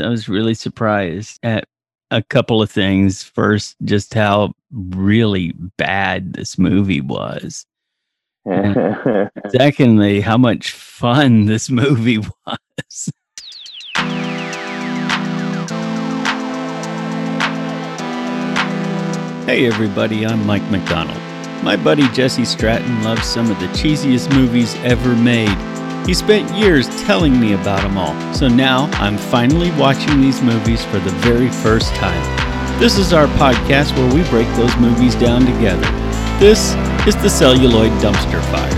I was really surprised at a couple of things. First, just how really bad this movie was. Secondly, how much fun this movie was. Hey, everybody, I'm Mike McDonald. My buddy Jesse Stratton loves some of the cheesiest movies ever made. He spent years telling me about them all, so now I'm finally watching these movies for the very first time. This is our podcast where we break those movies down together. This is the Celluloid Dumpster Fire.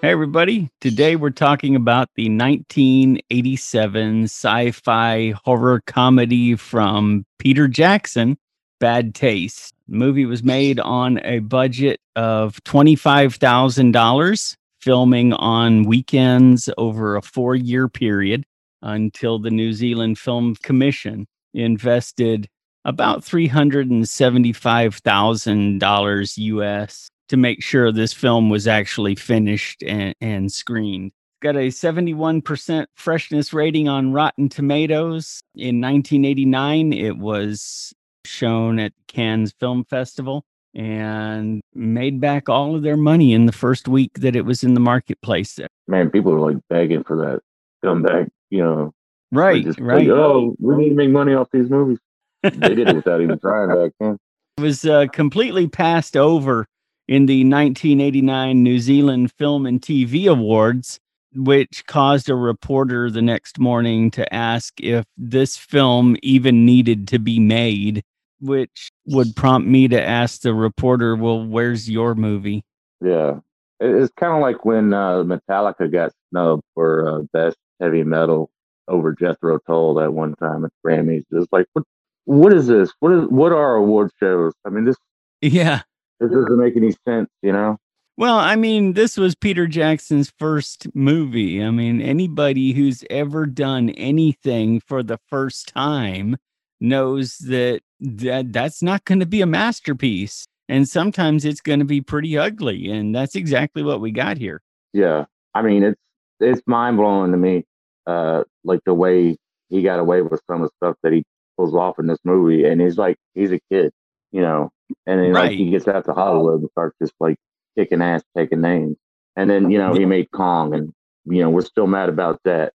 Hey, everybody. Today we're talking about the 1987 sci fi horror comedy from Peter Jackson, Bad Taste. Movie was made on a budget of $25,000, filming on weekends over a four year period until the New Zealand Film Commission invested about $375,000 US to make sure this film was actually finished and, and screened. Got a 71% freshness rating on Rotten Tomatoes. In 1989, it was shown at Cannes Film Festival and made back all of their money in the first week that it was in the marketplace. Man, people were like begging for that comeback, you know. Right, right. Like, oh, we need to make money off these movies. they did it without even trying back then. It was uh, completely passed over in the 1989 New Zealand Film and TV Awards, which caused a reporter the next morning to ask if this film even needed to be made, which would prompt me to ask the reporter, Well, where's your movie? Yeah. It's kind of like when uh, Metallica got snubbed for uh, Best Heavy Metal over Jethro Tull that one time at Grammys. It's like, what, what is this? What is what are award shows? I mean, this. Yeah, this doesn't make any sense, you know? Well, I mean, this was Peter Jackson's first movie. I mean, anybody who's ever done anything for the first time knows that, that that's not going to be a masterpiece. And sometimes it's going to be pretty ugly. And that's exactly what we got here. Yeah. I mean, it's it's mind blowing to me, uh, like the way he got away with some of the stuff that he pulls off in this movie. And he's like, he's a kid, you know, and then right. like he gets out to Hollywood and starts just like kicking ass, taking names. And then you know he made Kong, and you know we're still mad about that.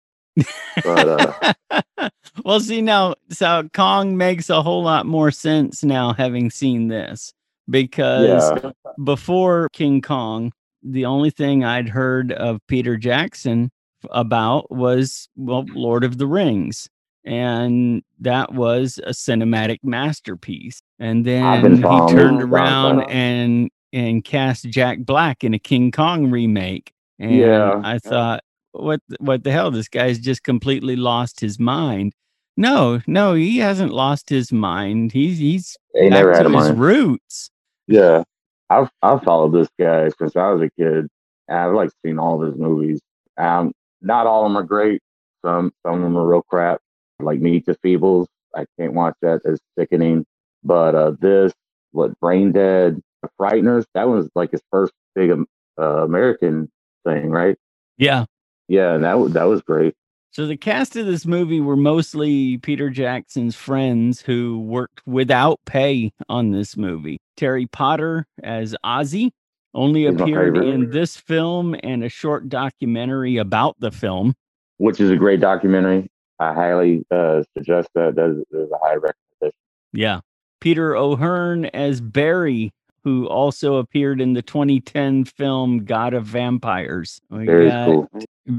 But, uh, well, see now, so Kong makes a whole lot more sense now having seen this because yeah. before King Kong, the only thing I'd heard of Peter Jackson about was well Lord of the Rings and that was a cinematic masterpiece. And then he turned around and and cast Jack Black in a King Kong remake. And yeah, I thought, what what the hell? This guy's just completely lost his mind. No, no, he hasn't lost his mind. He's he's he never had his mind. roots. Yeah, I've I've followed this guy since I was a kid. I've like seen all of his movies. Um, not all of them are great. Some some of them are real crap like Meet the Feebles. I can't watch that. It's sickening. But uh, this, what Brain Dead, the Frighteners, that was like his first big um, uh, American thing, right? Yeah. Yeah, that that was great. So the cast of this movie were mostly Peter Jackson's friends who worked without pay on this movie. Terry Potter as Ozzy only He's appeared in this film and a short documentary about the film, which is a great documentary. I highly uh, suggest that. There's, there's a high recommendation. Yeah. Peter O'Herne as Barry, who also appeared in the 2010 film God of Vampires. We Very got, cool.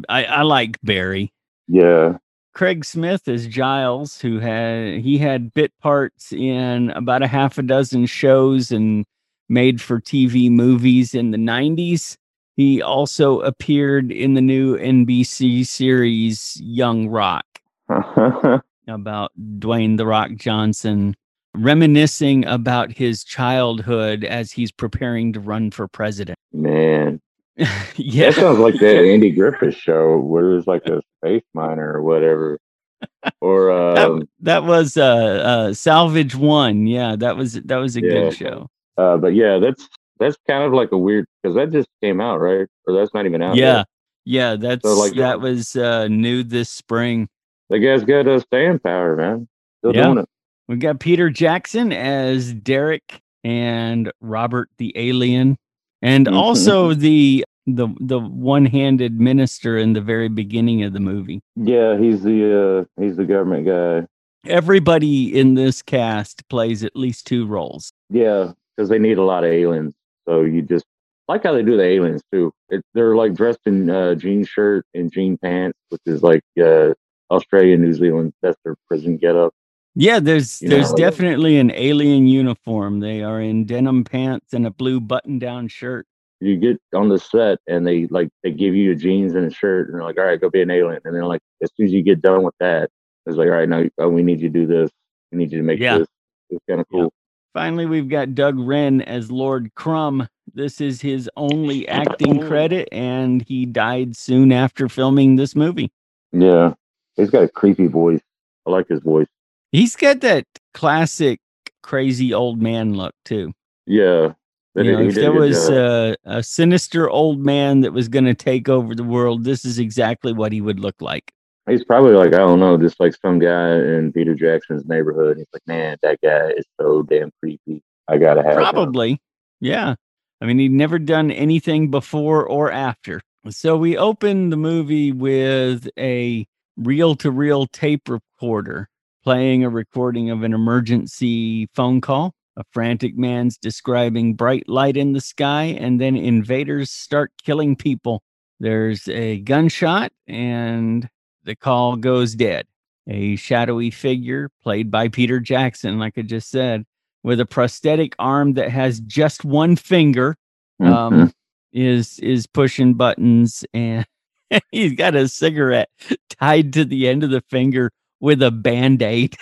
I, I like Barry. Yeah. Craig Smith is Giles, who had he had bit parts in about a half a dozen shows and made for TV movies in the 90s. He also appeared in the new NBC series Young Rock. about Dwayne the Rock Johnson reminiscing about his childhood as he's preparing to run for president. Man. yeah. That sounds like that Andy Griffith show where there's like a space miner or whatever. Or um, that, that, was uh, uh, Salvage One. Yeah, that was that was a yeah. good show. Uh, but yeah, that's that's kind of like a weird because that just came out, right? Or that's not even out. Yeah. Yet. Yeah, that's so like that was uh, new this spring. The guy's got a staying power, man. Still yeah. doing it. We got Peter Jackson as Derek and Robert the alien, and mm-hmm. also the the the one-handed minister in the very beginning of the movie. Yeah, he's the uh he's the government guy. Everybody in this cast plays at least two roles. Yeah, because they need a lot of aliens. So you just like how they do the aliens too. It, they're like dressed in uh, jean shirt and jean pants, which is like uh, Australia, New Zealand. That's their prison getup. Yeah, there's you there's know? definitely an alien uniform. They are in denim pants and a blue button-down shirt. You get on the set and they like they give you a jeans and a shirt and they're like, all right, go be an alien. And then like as soon as you get done with that, it's like, all right, now oh, we need you to do this. We need you to make yeah. this. It's kind of cool. Yeah. Finally, we've got Doug Wren as Lord Crumb. This is his only acting credit, and he died soon after filming this movie. Yeah, he's got a creepy voice. I like his voice. He's got that classic crazy old man look too. Yeah. You know, if there was a, a sinister old man that was going to take over the world, this is exactly what he would look like. He's probably like, I don't know, just like some guy in Peter Jackson's neighborhood. He's like, man, that guy is so damn creepy. I got to have Probably. Him. Yeah. I mean, he'd never done anything before or after. So we open the movie with a reel to reel tape recorder playing a recording of an emergency phone call. A frantic man's describing bright light in the sky, and then invaders start killing people. There's a gunshot, and the call goes dead. A shadowy figure, played by Peter Jackson, like I just said, with a prosthetic arm that has just one finger, um, mm-hmm. is is pushing buttons, and he's got a cigarette tied to the end of the finger with a band aid.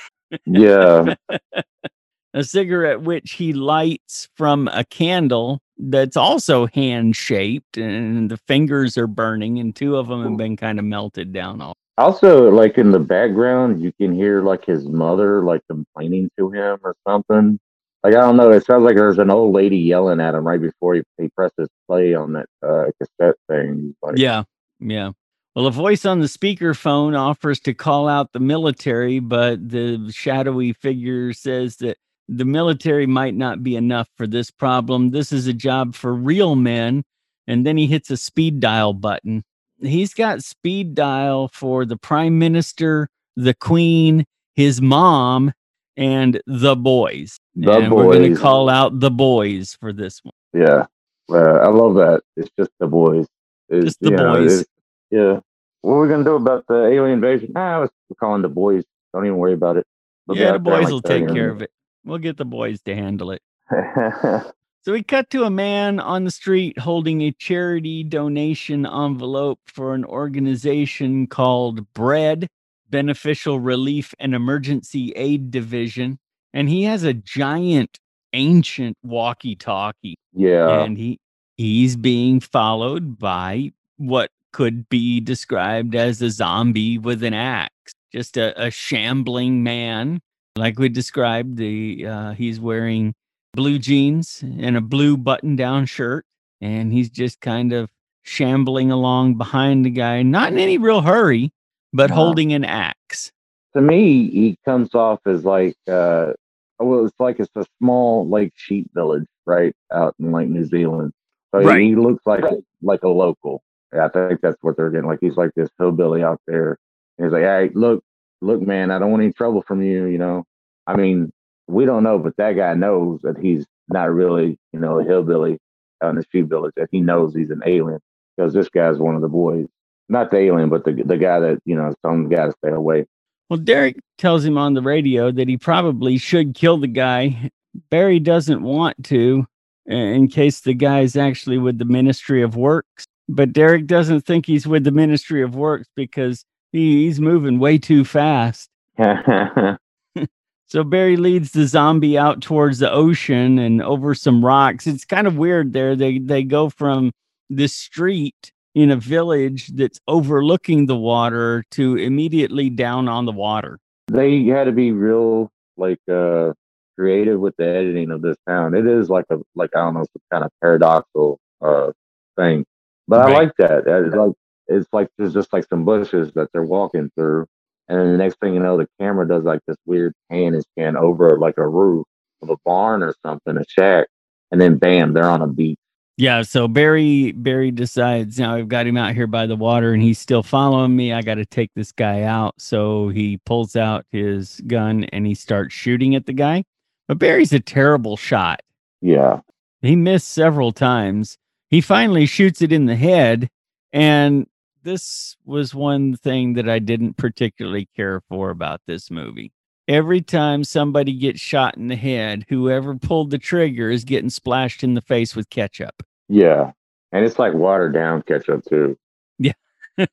yeah. a cigarette which he lights from a candle that's also hand shaped, and the fingers are burning, and two of them have been kind of melted down. Also, like in the background, you can hear like his mother like complaining to him or something. Like I don't know, it sounds like there's an old lady yelling at him right before he, he presses play on that uh, cassette thing. Like, yeah, yeah. Well, a voice on the speakerphone offers to call out the military, but the shadowy figure says that the military might not be enough for this problem. This is a job for real men. And then he hits a speed dial button. He's got speed dial for the prime minister, the queen, his mom, and the boys. The and boys. We're going to call out the boys for this one. Yeah. Uh, I love that. It's just the boys. It's, just the boys. Know, yeah. What are we gonna do about the alien invasion? Ah, we're calling the boys. Don't even worry about it. They'll yeah, the boys will take care of it. We'll get the boys to handle it. so we cut to a man on the street holding a charity donation envelope for an organization called Bread Beneficial Relief and Emergency Aid Division. And he has a giant ancient walkie-talkie. Yeah. And he he's being followed by what could be described as a zombie with an axe, just a, a shambling man. Like we described, the uh, he's wearing blue jeans and a blue button-down shirt, and he's just kind of shambling along behind the guy, not in any real hurry, but wow. holding an axe. To me, he comes off as like, uh, well, it's like it's a small like sheep village, right, out in like New Zealand. So right. he looks like right. like a local. I think that's what they're getting. Like he's like this hillbilly out there. And he's like, hey, look, look, man, I don't want any trouble from you. You know, I mean, we don't know, but that guy knows that he's not really, you know, a hillbilly out in the sheep village. That he knows he's an alien because this guy's one of the boys, not the alien, but the the guy that you know, some guy to stay away. Well, Derek tells him on the radio that he probably should kill the guy. Barry doesn't want to, in case the guy's actually with the Ministry of Works but Derek doesn't think he's with the Ministry of Works because he, he's moving way too fast. so Barry leads the zombie out towards the ocean and over some rocks. It's kind of weird there. They they go from the street in a village that's overlooking the water to immediately down on the water. They had to be real like uh creative with the editing of this town. It is like a like I don't know some kind of paradoxical uh thing but right. I like that. It's like it's like there's just like some bushes that they're walking through. And then the next thing you know, the camera does like this weird pan and scan over like a roof of a barn or something, a shack. And then bam, they're on a beach. Yeah, so Barry Barry decides now I've got him out here by the water and he's still following me. I got to take this guy out. So he pulls out his gun and he starts shooting at the guy. But Barry's a terrible shot. Yeah. He missed several times. He finally shoots it in the head and this was one thing that I didn't particularly care for about this movie. Every time somebody gets shot in the head, whoever pulled the trigger is getting splashed in the face with ketchup. Yeah. And it's like watered down ketchup too. Yeah.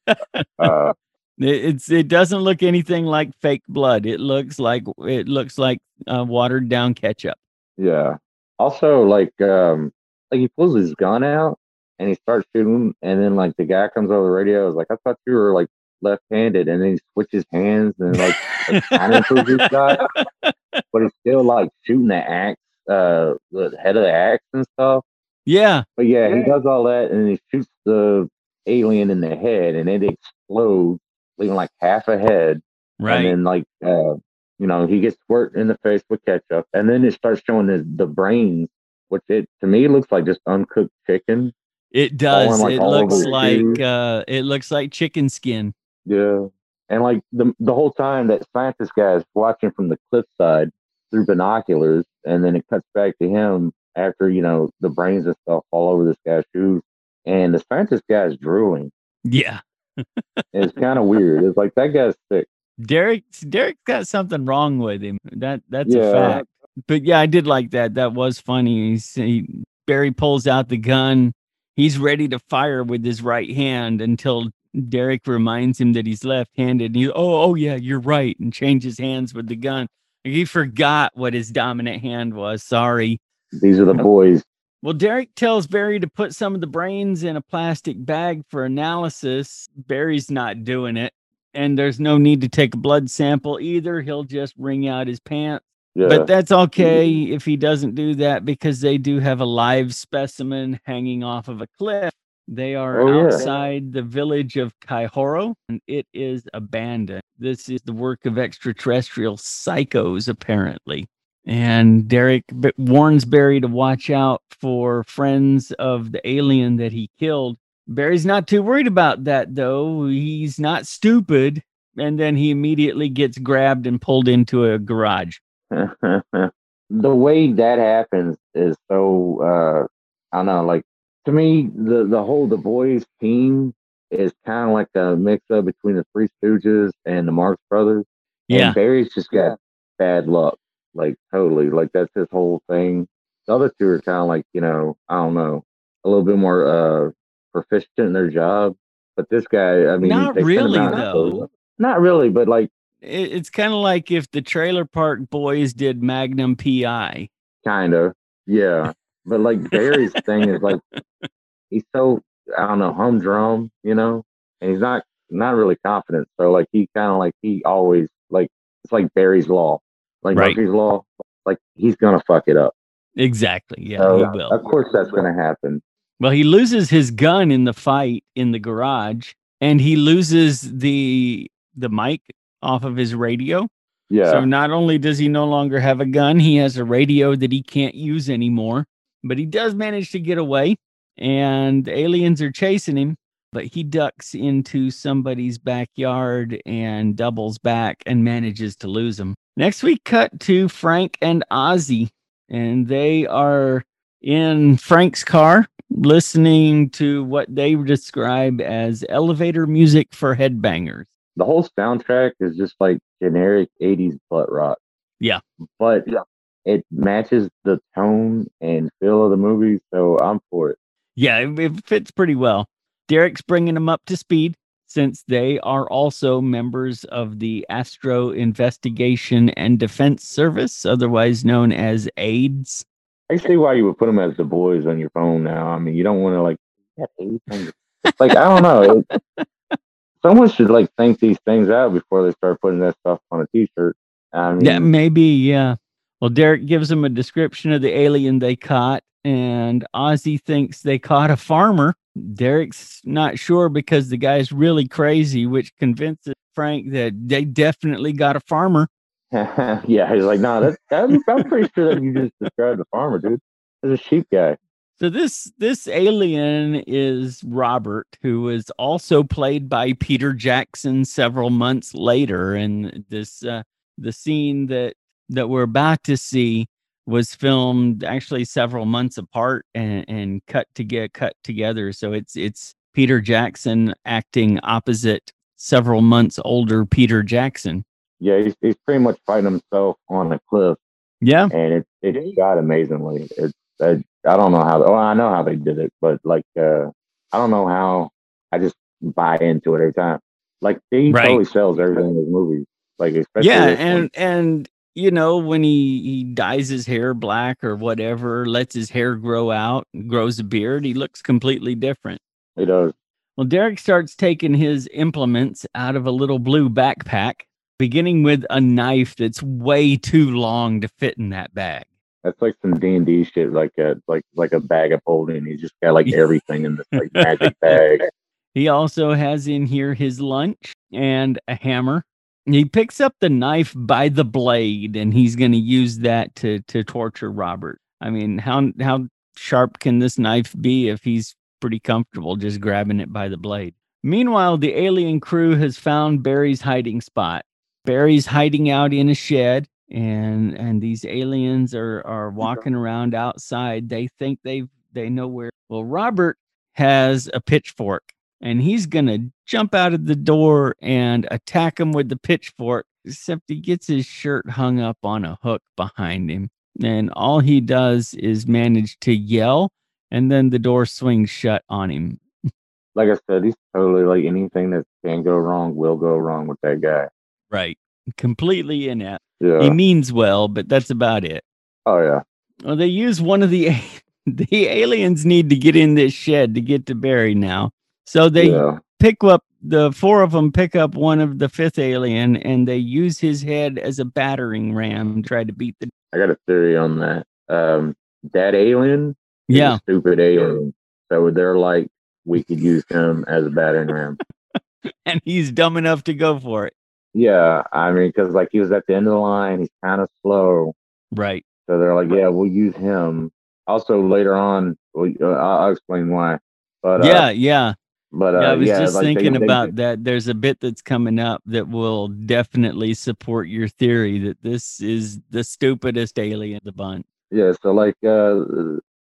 uh, it's it doesn't look anything like fake blood. It looks like it looks like uh, watered down ketchup. Yeah. Also, like um, like he pulls his gun out and he starts shooting, and then like the guy comes over the radio, is like, I thought you were like left-handed, and then he switches hands and like, kind of improves his shot, but he's still like shooting the axe, uh, the head of the axe and stuff. Yeah, but yeah, yeah, he does all that, and he shoots the alien in the head, and it explodes, leaving like half a head. Right, and then like, uh, you know, he gets squirt in the face with ketchup, and then it starts showing his the brains, which it to me looks like just uncooked chicken it does. Like it looks like uh, it looks like chicken skin. Yeah, and like the the whole time that scientist guy is watching from the cliffside through binoculars, and then it cuts back to him after you know the brains and stuff all over this guy's shoes, and the scientist guy is drooling. Yeah, it's kind of weird. It's like that guy's sick. Derek Derek's got something wrong with him. That that's yeah. a fact. But yeah, I did like that. That was funny. He's, he Barry pulls out the gun he's ready to fire with his right hand until Derek reminds him that he's left-handed. He, oh, oh yeah, you're right, and changes hands with the gun. He forgot what his dominant hand was. Sorry. These are the boys. Well, Derek tells Barry to put some of the brains in a plastic bag for analysis. Barry's not doing it, and there's no need to take a blood sample either. He'll just wring out his pants yeah. But that's okay mm-hmm. if he doesn't do that because they do have a live specimen hanging off of a cliff. They are oh, outside yeah. the village of Kaihoro and it is abandoned. This is the work of extraterrestrial psychos, apparently. And Derek warns Barry to watch out for friends of the alien that he killed. Barry's not too worried about that, though. He's not stupid. And then he immediately gets grabbed and pulled into a garage. the way that happens is so uh I don't know, like to me the the whole the boys team is kind of like a mix up between the Three Stooges and the Marx Brothers. Yeah, and Barry's just got bad luck, like totally. Like that's his whole thing. The other two are kind of like you know, I don't know, a little bit more uh proficient in their job. But this guy, I mean, not really though. Not really, but like it's kind of like if the Trailer Park Boys did Magnum PI. Kind of, yeah. But like Barry's thing is like he's so I don't know humdrum, you know, and he's not not really confident. So like he kind of like he always like it's like Barry's law, like right. Murphy's law. Like he's gonna fuck it up. Exactly. Yeah, so, he will. Of course, that's gonna happen. Well, he loses his gun in the fight in the garage, and he loses the the mic off of his radio. Yeah. So not only does he no longer have a gun, he has a radio that he can't use anymore, but he does manage to get away and aliens are chasing him, but he ducks into somebody's backyard and doubles back and manages to lose him. Next we cut to Frank and Ozzy and they are in Frank's car listening to what they describe as elevator music for headbangers the whole soundtrack is just like generic 80s butt rock. Yeah. But yeah. it matches the tone and feel of the movie, so I'm for it. Yeah, it, it fits pretty well. Derek's bringing them up to speed since they are also members of the Astro Investigation and Defense Service, otherwise known as AIDS. I see why you would put them as the boys on your phone now. I mean, you don't want to like, like I don't know. It, someone should like think these things out before they start putting that stuff on a t-shirt. I mean, yeah, maybe, yeah. Well, Derek gives them a description of the alien they caught, and Ozzy thinks they caught a farmer Derek's not sure because the guy's really crazy, which convinces Frank that they definitely got a farmer. yeah, he's like, no, nah, I'm, I'm pretty sure that you just described a farmer, dude. There's a sheep guy. So this this alien is Robert, who was also played by Peter Jackson several months later, and this uh, the scene that that we're about to see was filmed actually several months apart and, and cut to get cut together. So it's it's Peter Jackson acting opposite several months older Peter Jackson. Yeah, he's, he's pretty much fighting himself on a cliff. Yeah, and it it shot amazingly. It's I, I don't know how. Well, I know how they did it, but like uh I don't know how. I just buy into it every time. Like he right. totally sells everything in his movies. Like yeah, and one. and you know when he he dyes his hair black or whatever, lets his hair grow out, grows a beard, he looks completely different. He does. Well, Derek starts taking his implements out of a little blue backpack, beginning with a knife that's way too long to fit in that bag. That's like some D and D shit, like a like like a bag of holding. He's just got like everything in this like magic bag. He also has in here his lunch and a hammer. He picks up the knife by the blade, and he's going to use that to to torture Robert. I mean, how how sharp can this knife be if he's pretty comfortable just grabbing it by the blade? Meanwhile, the alien crew has found Barry's hiding spot. Barry's hiding out in a shed and and these aliens are are walking around outside they think they they know where well robert has a pitchfork and he's gonna jump out of the door and attack him with the pitchfork except he gets his shirt hung up on a hook behind him and all he does is manage to yell and then the door swings shut on him. Like i said he's totally like anything that can go wrong will go wrong with that guy. Right completely inept yeah. He means well, but that's about it. Oh yeah. Well, they use one of the the aliens need to get in this shed to get to Barry now. So they yeah. pick up the four of them pick up one of the fifth alien and they use his head as a battering ram to try to beat the I got a theory on that. Um that alien yeah stupid alien. So they're like we could use him as a battering ram. and he's dumb enough to go for it. Yeah, I mean, because like he was at the end of the line, he's kind of slow, right? So they're like, yeah, we'll use him. Also, later on, well, uh, I'll explain why. But yeah, uh, yeah. But uh, yeah, I was yeah, just like thinking they, about they, that. There's a bit that's coming up that will definitely support your theory that this is the stupidest alien the bunch. Yeah, so like uh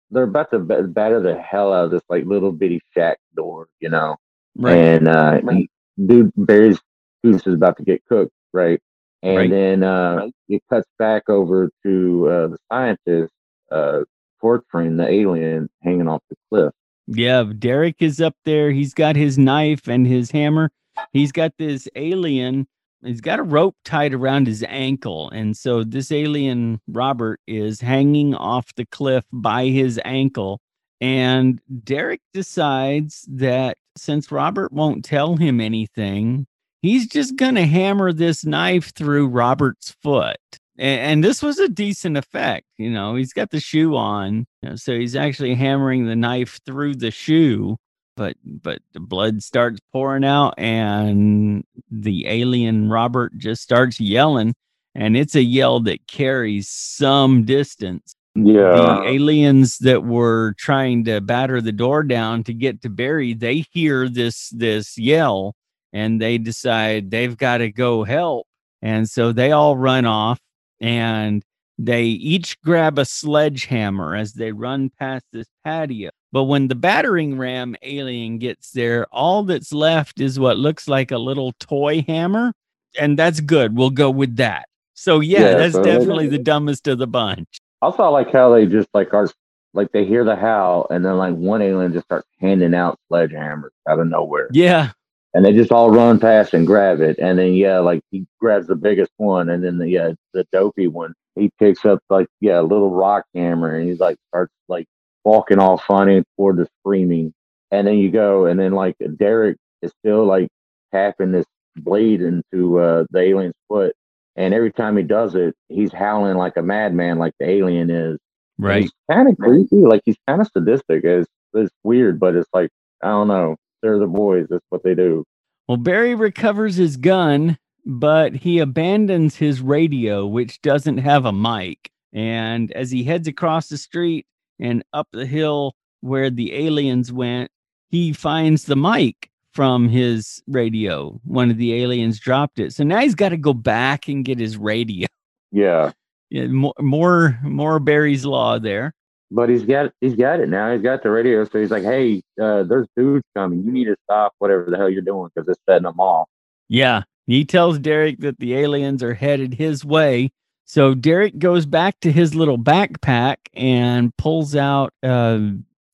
they're about to batter the hell out of this like little bitty shack door, you know. Right. And uh he, dude Barry's goose is about to get cooked, right? And right. then uh, it cuts back over to uh, the scientist uh, torturing the alien hanging off the cliff. Yeah, Derek is up there. He's got his knife and his hammer. He's got this alien. He's got a rope tied around his ankle. And so this alien, Robert, is hanging off the cliff by his ankle. And Derek decides that since Robert won't tell him anything, he's just going to hammer this knife through Robert's foot. And, and, this was a decent effect. You know, he's got the shoe on. You know, so he's actually hammering the knife through the shoe. But but the blood starts pouring out, and the alien Robert just starts yelling, and it's a yell that carries some distance. Yeah. The aliens that were trying to batter the door down to get to Barry, they hear this this yell and they decide they've got to go help. And so they all run off and they each grab a sledgehammer as they run past this patio. But when the battering ram alien gets there, all that's left is what looks like a little toy hammer. And that's good. We'll go with that. So, yeah, yeah that's so definitely the dumbest of the bunch. Also, I like how they just like are like they hear the howl and then like one alien just starts handing out sledgehammers out of nowhere. Yeah and they just all run past and grab it. And then yeah, like he grabs the biggest one, and then the yeah the dopey one he picks up like yeah a little rock hammer, and he's like starts like walking all funny toward the screaming. And then you go, and then like Derek is still like tapping this blade into uh, the alien's foot, and every time he does it, he's howling like a madman, like the alien is. Right. Kind of creepy, like he's kind of sadistic. It's it's weird, but it's like I don't know. They're the boys. That's what they do. Well, Barry recovers his gun, but he abandons his radio, which doesn't have a mic. And as he heads across the street and up the hill where the aliens went, he finds the mic from his radio. One of the aliens dropped it. So now he's got to go back and get his radio. Yeah. Yeah, more more more Barry's law there. But he's got he's got it now. He's got the radio, so he's like, "Hey, uh, there's dudes coming. You need to stop whatever the hell you're doing because it's setting them off." Yeah, he tells Derek that the aliens are headed his way. So Derek goes back to his little backpack and pulls out uh,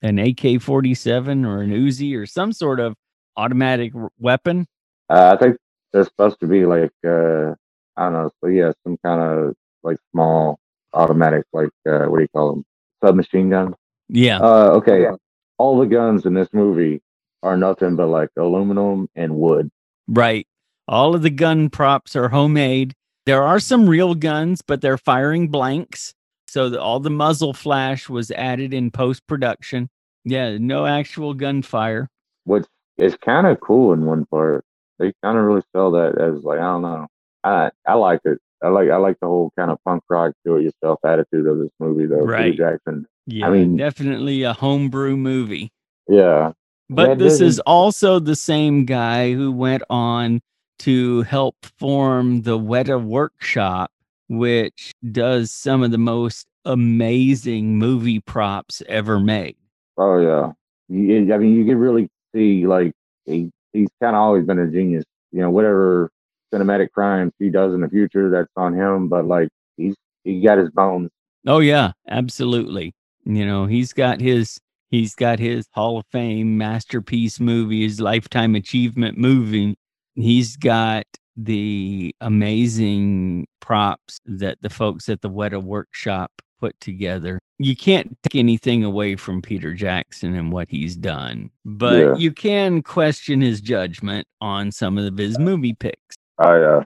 an AK 47 or an Uzi or some sort of automatic weapon. Uh, I think they're supposed to be like, uh, I don't know. So, yeah, some kind of like small automatic, like, uh, what do you call them? Submachine guns. Yeah. Uh, okay. All the guns in this movie are nothing but like aluminum and wood. Right. All of the gun props are homemade. There are some real guns, but they're firing blanks. So the, all the muzzle flash was added in post production. Yeah, no actual gunfire. Which is kind of cool in one part. They kind of really sell that as like I don't know. I I like it. I like I like the whole kind of punk rock do it yourself attitude of this movie though. Right. Peter Jackson. Yeah, I mean definitely a homebrew movie. Yeah. But this is also the same guy who went on to help form the Weta Workshop, which does some of the most amazing movie props ever made. Oh yeah, I mean you can really see like he, he's kind of always been a genius. You know, whatever cinematic crimes he does in the future, that's on him. But like he's he got his bones. Oh yeah, absolutely. You know, he's got his he's got his Hall of Fame masterpiece movie, his lifetime achievement movie He's got the amazing props that the folks at the Weta Workshop put together. You can't take anything away from Peter Jackson and what he's done, but yeah. you can question his judgment on some of his movie picks. Oh uh,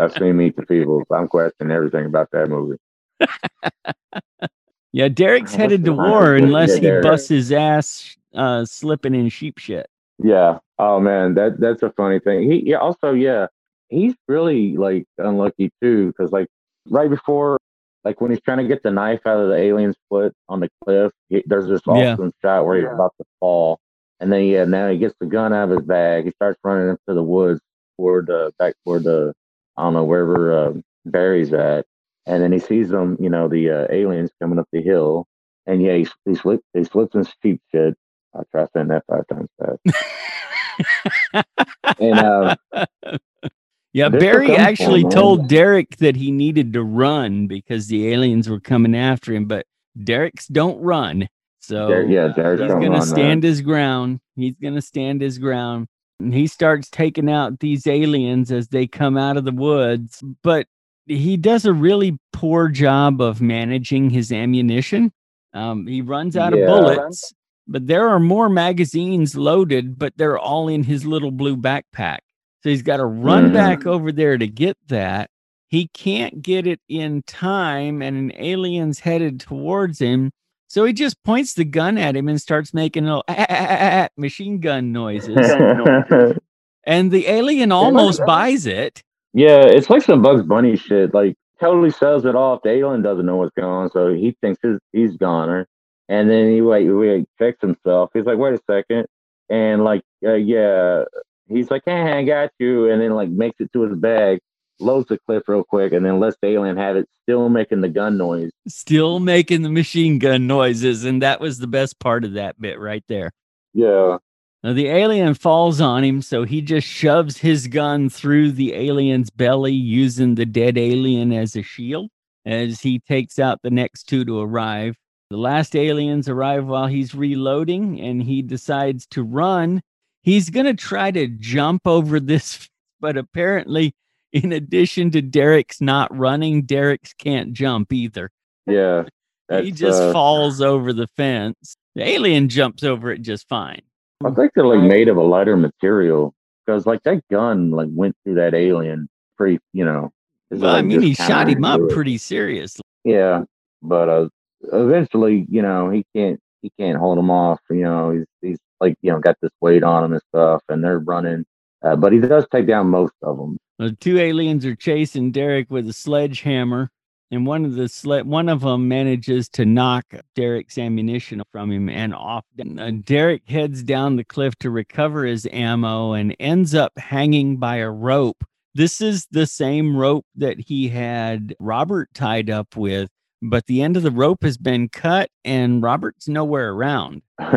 I've seen Meet the Feebles. I'm questioning everything about that movie. yeah, Derek's headed to war unless he busts his ass uh, slipping in sheep shit. Yeah. Oh man, that that's a funny thing. He yeah, also yeah, he's really like unlucky too because like right before like when he's trying to get the knife out of the alien's foot on the cliff, he, there's this awesome yeah. shot where he's yeah. about to fall, and then yeah, now he gets the gun out of his bag. He starts running into the woods toward the back toward the I don't know wherever uh, Barry's at, and then he sees them, you know, the uh, aliens coming up the hill, and yeah, he he slips he slips in sheep shit, I'll try saying that five times fast. and uh, yeah, Barry actually told Derek that he needed to run because the aliens were coming after him, but Derek's don't run. So Der- yeah, Derek's he's going to stand his ground. He's going to stand his ground. And he starts taking out these aliens as they come out of the woods, but he does a really poor job of managing his ammunition. Um, he runs out yeah. of bullets but there are more magazines loaded, but they're all in his little blue backpack. So he's got to run mm-hmm. back over there to get that. He can't get it in time, and an alien's headed towards him. So he just points the gun at him and starts making little ah, ah, ah, machine gun noises. and the alien almost buys it. Yeah, it's like some Bugs Bunny shit. Like totally sells it off. The alien doesn't know what's going on, so he thinks his, he's goner. And then he wait, wait, checks himself. He's like, wait a second. And like, uh, yeah, he's like, hey, I got you. And then like makes it to his bag, loads the clip real quick, and then lets the alien have it, still making the gun noise. Still making the machine gun noises. And that was the best part of that bit right there. Yeah. Now the alien falls on him, so he just shoves his gun through the alien's belly using the dead alien as a shield as he takes out the next two to arrive. The last aliens arrive while he's reloading and he decides to run. He's going to try to jump over this, but apparently, in addition to Derek's not running, Derek's can't jump either. Yeah. he just uh, falls over the fence. The alien jumps over it just fine. I think they're like made of a lighter material because like that gun like went through that alien pretty, you know. Well, like I mean, he shot him up pretty seriously. Yeah, but uh, eventually, you know, he can't he can't hold him off. You know, he's he's like you know got this weight on him and stuff, and they're running. Uh, but he does take down most of them. The two aliens are chasing Derek with a sledgehammer, and one of the sled one of them manages to knock Derek's ammunition from him and off. Uh, Derek heads down the cliff to recover his ammo and ends up hanging by a rope. This is the same rope that he had Robert tied up with, but the end of the rope has been cut and Robert's nowhere around.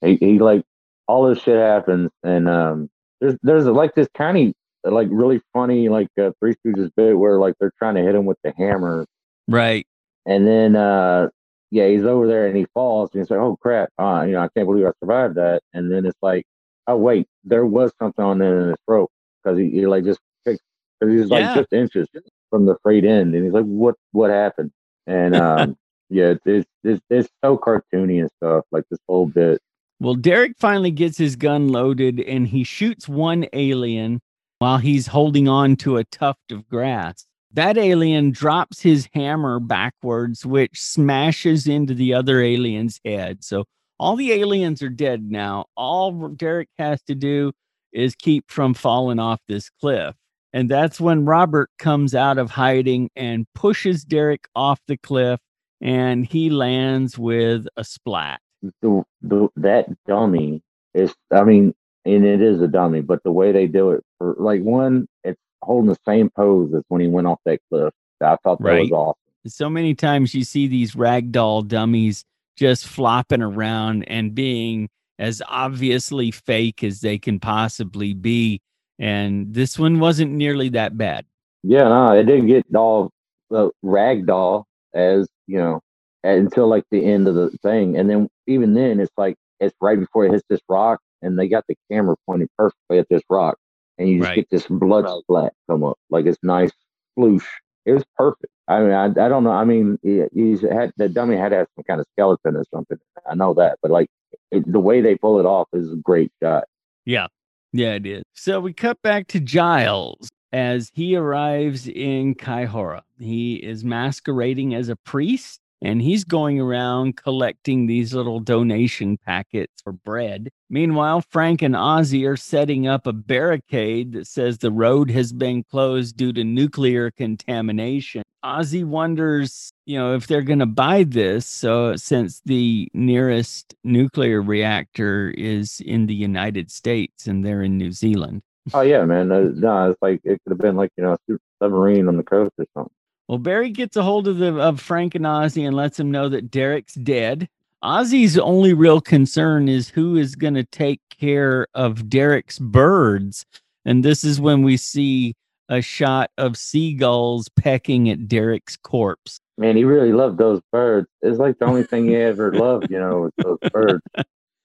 he, he like all this shit happens and um there's there's like this tiny like really funny like uh, Three Stooges bit where like they're trying to hit him with the hammer, right? And then uh yeah, he's over there and he falls and he's like, oh crap, uh, you know, I can't believe I survived that. And then it's like, oh wait, there was something on there in his rope because he, he like just fixed because he's like yeah. just inches from the freight end and he's like, what what happened? And um yeah, it's, it's it's so cartoony and stuff like this whole bit. Well, Derek finally gets his gun loaded and he shoots one alien while he's holding on to a tuft of grass. That alien drops his hammer backwards, which smashes into the other alien's head. So all the aliens are dead now. All Derek has to do is keep from falling off this cliff. And that's when Robert comes out of hiding and pushes Derek off the cliff, and he lands with a splat. The, the, that dummy is, I mean, and it is a dummy, but the way they do it for like one, it's holding the same pose as when he went off that cliff. I thought that right. was awesome. So many times you see these ragdoll dummies just flopping around and being as obviously fake as they can possibly be. And this one wasn't nearly that bad. Yeah, no, it didn't get all uh, ragdoll as you know until like the end of the thing, and then even then, it's like it's right before it hits this rock, and they got the camera pointed perfectly at this rock, and you just right. get this blood splat come up, like it's nice sploosh. It was perfect. I mean, I, I don't know. I mean, he, he's had the dummy had to have some kind of skeleton or something. I know that, but like it, the way they pull it off is a great shot. Yeah, yeah, it is. So we cut back to Giles as he arrives in Kaihoro. He is masquerading as a priest and he's going around collecting these little donation packets for bread. Meanwhile, Frank and Ozzy are setting up a barricade that says the road has been closed due to nuclear contamination. Ozzy wonders, you know, if they're going to buy this. So, since the nearest nuclear reactor is in the United States and they're in New Zealand. Oh yeah, man. Uh, no, it's like it could have been like you know a submarine on the coast or something. Well, Barry gets a hold of the of Frank and Ozzy and lets him know that Derek's dead. Ozzy's only real concern is who is going to take care of Derek's birds. And this is when we see a shot of seagulls pecking at Derek's corpse. Man, he really loved those birds. It's like the only thing he ever loved, you know, those birds.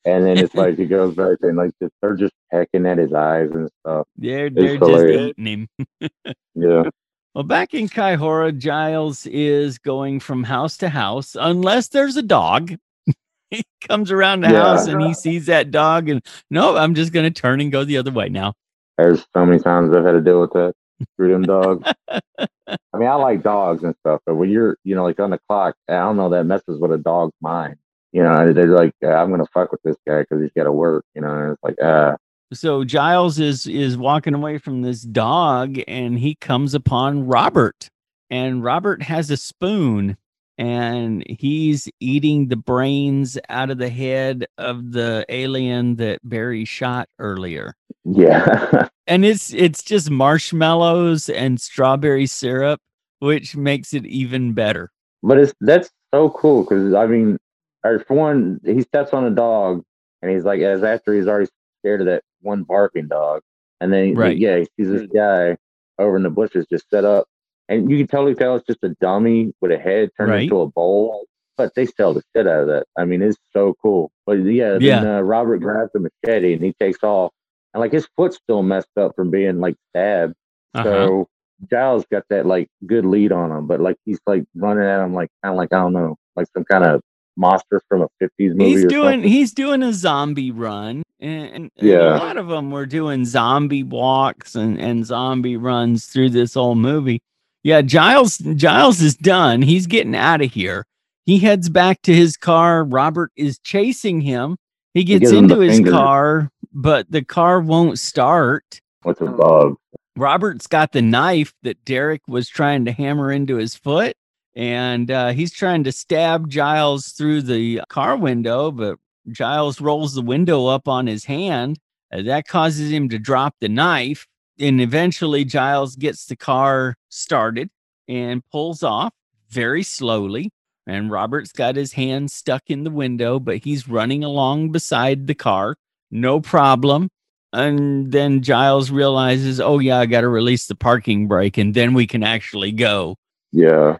And then it's like he goes back and like they're just pecking at his eyes and stuff. They're, they're just eating him. yeah. Well, back in Kaihoro, Giles is going from house to house, unless there's a dog. he comes around the yeah. house and he sees that dog, and no, I'm just going to turn and go the other way now. There's so many times I've had to deal with that. Screw them dogs. I mean, I like dogs and stuff, but when you're, you know, like on the clock, I don't know, that messes with a dog's mind. You know, they're like, I'm going to fuck with this guy because he's got to work, you know, and it's like, ah, so Giles is is walking away from this dog and he comes upon Robert. And Robert has a spoon and he's eating the brains out of the head of the alien that Barry shot earlier. Yeah. and it's it's just marshmallows and strawberry syrup, which makes it even better. But it's that's so cool because I mean, for one, he steps on a dog and he's like, as after he's already scared of that one barking dog. And then, right. yeah, he sees this guy over in the bushes just set up. And you can totally tell it's just a dummy with a head turned right. into a bowl. But they sell the shit out of that. I mean, it's so cool. But yeah, yeah. then uh, Robert grabs the machete and he takes off. And like his foot's still messed up from being like stabbed. Uh-huh. So Giles got that like good lead on him, but like he's like running at him like kind of like I don't know, like some kind of monster from a 50s movie. He's doing something. he's doing a zombie run. And, and, yeah. a lot of them were doing zombie walks and, and zombie runs through this whole movie. Yeah, Giles Giles is done. He's getting out of here. He heads back to his car. Robert is chasing him. He gets he into his finger. car, but the car won't start. What's a bug? Robert's got the knife that Derek was trying to hammer into his foot, and uh, he's trying to stab Giles through the car window, but Giles rolls the window up on his hand. Uh, that causes him to drop the knife, and eventually Giles gets the car started and pulls off very slowly. And Robert's got his hand stuck in the window, but he's running along beside the car. No problem. And then Giles realizes, oh, yeah, I got to release the parking brake and then we can actually go. Yeah.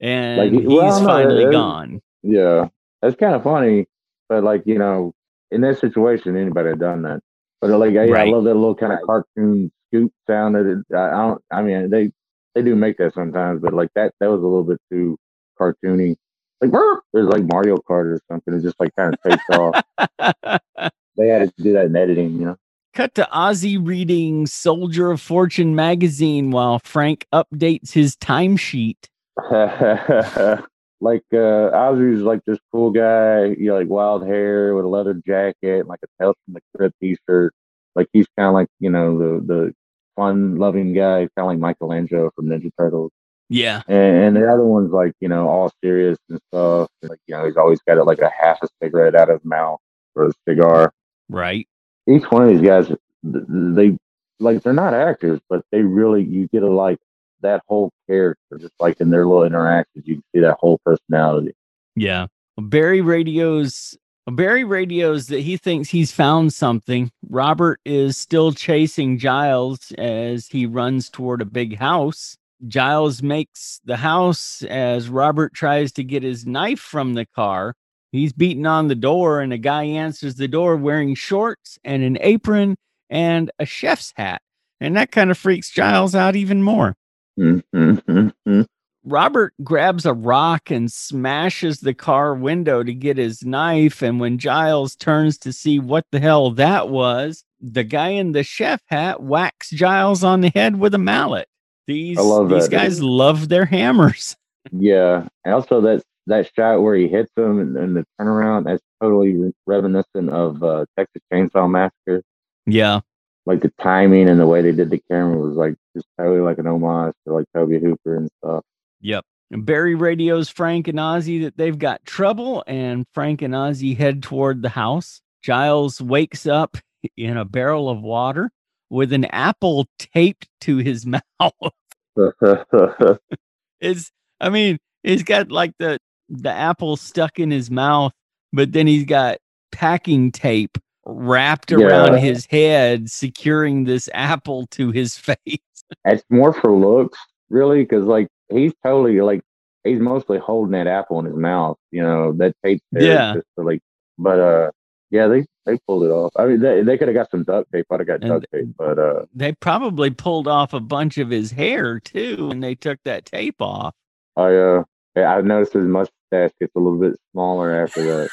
And like, he's well, finally gone. Yeah. That's kind of funny. But, like, you know, in that situation, anybody had done that. But, like, I, right. I love that little kind of cartoon scoop sound. That it, I don't, I mean, they, they do make that sometimes, but like that, that was a little bit too cartoony. Like, there's like Mario Kart or something. It just like kind of takes off. They had to do that in editing, you know. Cut to Ozzy reading Soldier of Fortune magazine while Frank updates his timesheet. like uh Ozzy's like this cool guy, you know, like wild hair with a leather jacket, like a Tales from the Crypt t-shirt. Like he's kind of like you know the the fun loving guy, kind of like Michelangelo from Ninja Turtles. Yeah. And, and, the other one's like, you know, all serious and stuff. Like, you know, he's always got it like a half a cigarette out of his mouth or a cigar. Right. Each one of these guys, they like, they're not actors, but they really, you get a like that whole character, just like in their little interactions, you can see that whole personality. Yeah. Barry radios Barry radios that he thinks he's found something. Robert is still chasing Giles as he runs toward a big house. Giles makes the house as Robert tries to get his knife from the car. He's beating on the door, and a guy answers the door wearing shorts and an apron and a chef's hat. And that kind of freaks Giles out even more. Mm-hmm. Robert grabs a rock and smashes the car window to get his knife. And when Giles turns to see what the hell that was, the guy in the chef hat whacks Giles on the head with a mallet. These, these guys love their hammers. Yeah. And also that that shot where he hits him and, and the turnaround, that's totally reminiscent of uh, Texas Chainsaw Massacre. Yeah. Like the timing and the way they did the camera was like just totally like an homage to like Tobe Hooper and stuff. Yep. And Barry radios Frank and Ozzy that they've got trouble, and Frank and Ozzy head toward the house. Giles wakes up in a barrel of water with an apple taped to his mouth. it's, I mean, he's got like the the apple stuck in his mouth, but then he's got packing tape wrapped yeah. around his head, securing this apple to his face. It's more for looks, really, because like he's totally like he's mostly holding that apple in his mouth. You know that tape. yeah. Just to, like, but uh, yeah, they they pulled it off. I mean, they they could have got some duct tape. I'd have got and duct tape, but uh, they probably pulled off a bunch of his hair too when they took that tape off. I uh, I've noticed his mustache gets a little bit smaller after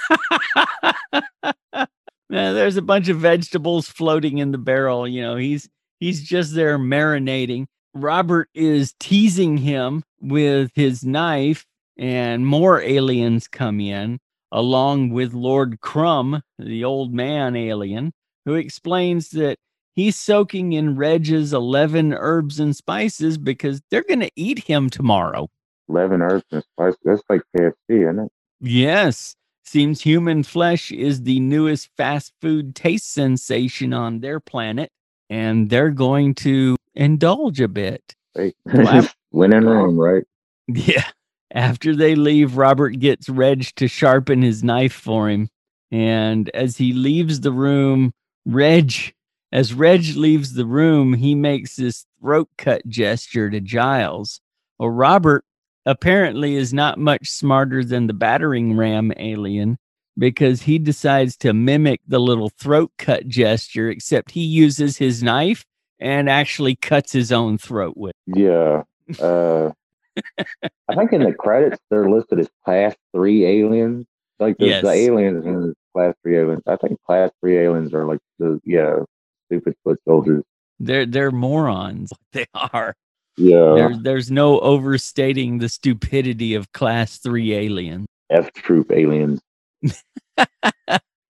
that. Man, there's a bunch of vegetables floating in the barrel. You know, he's he's just there marinating. Robert is teasing him with his knife, and more aliens come in, along with Lord Crumb, the old man alien, who explains that he's soaking in Reg's 11 herbs and spices because they're going to eat him tomorrow. 11 herbs and spices. That's like KFC, isn't it? Yes. Seems human flesh is the newest fast food taste sensation on their planet, and they're going to indulge a bit. Hey, well, when in Rome, right? Yeah. After they leave, Robert gets Reg to sharpen his knife for him. And as he leaves the room, Reg, as Reg leaves the room, he makes this throat cut gesture to Giles. Well, Robert apparently is not much smarter than the battering ram alien because he decides to mimic the little throat cut gesture, except he uses his knife and actually cuts his own throat with. Yeah. Uh, I think in the credits they're listed as class three aliens. Like the, yes. the aliens in class three aliens. I think class three aliens are like the yeah stupid foot soldiers. They're they're morons. They are. Yeah. There, there's no overstating the stupidity of class three aliens. F troop aliens. I,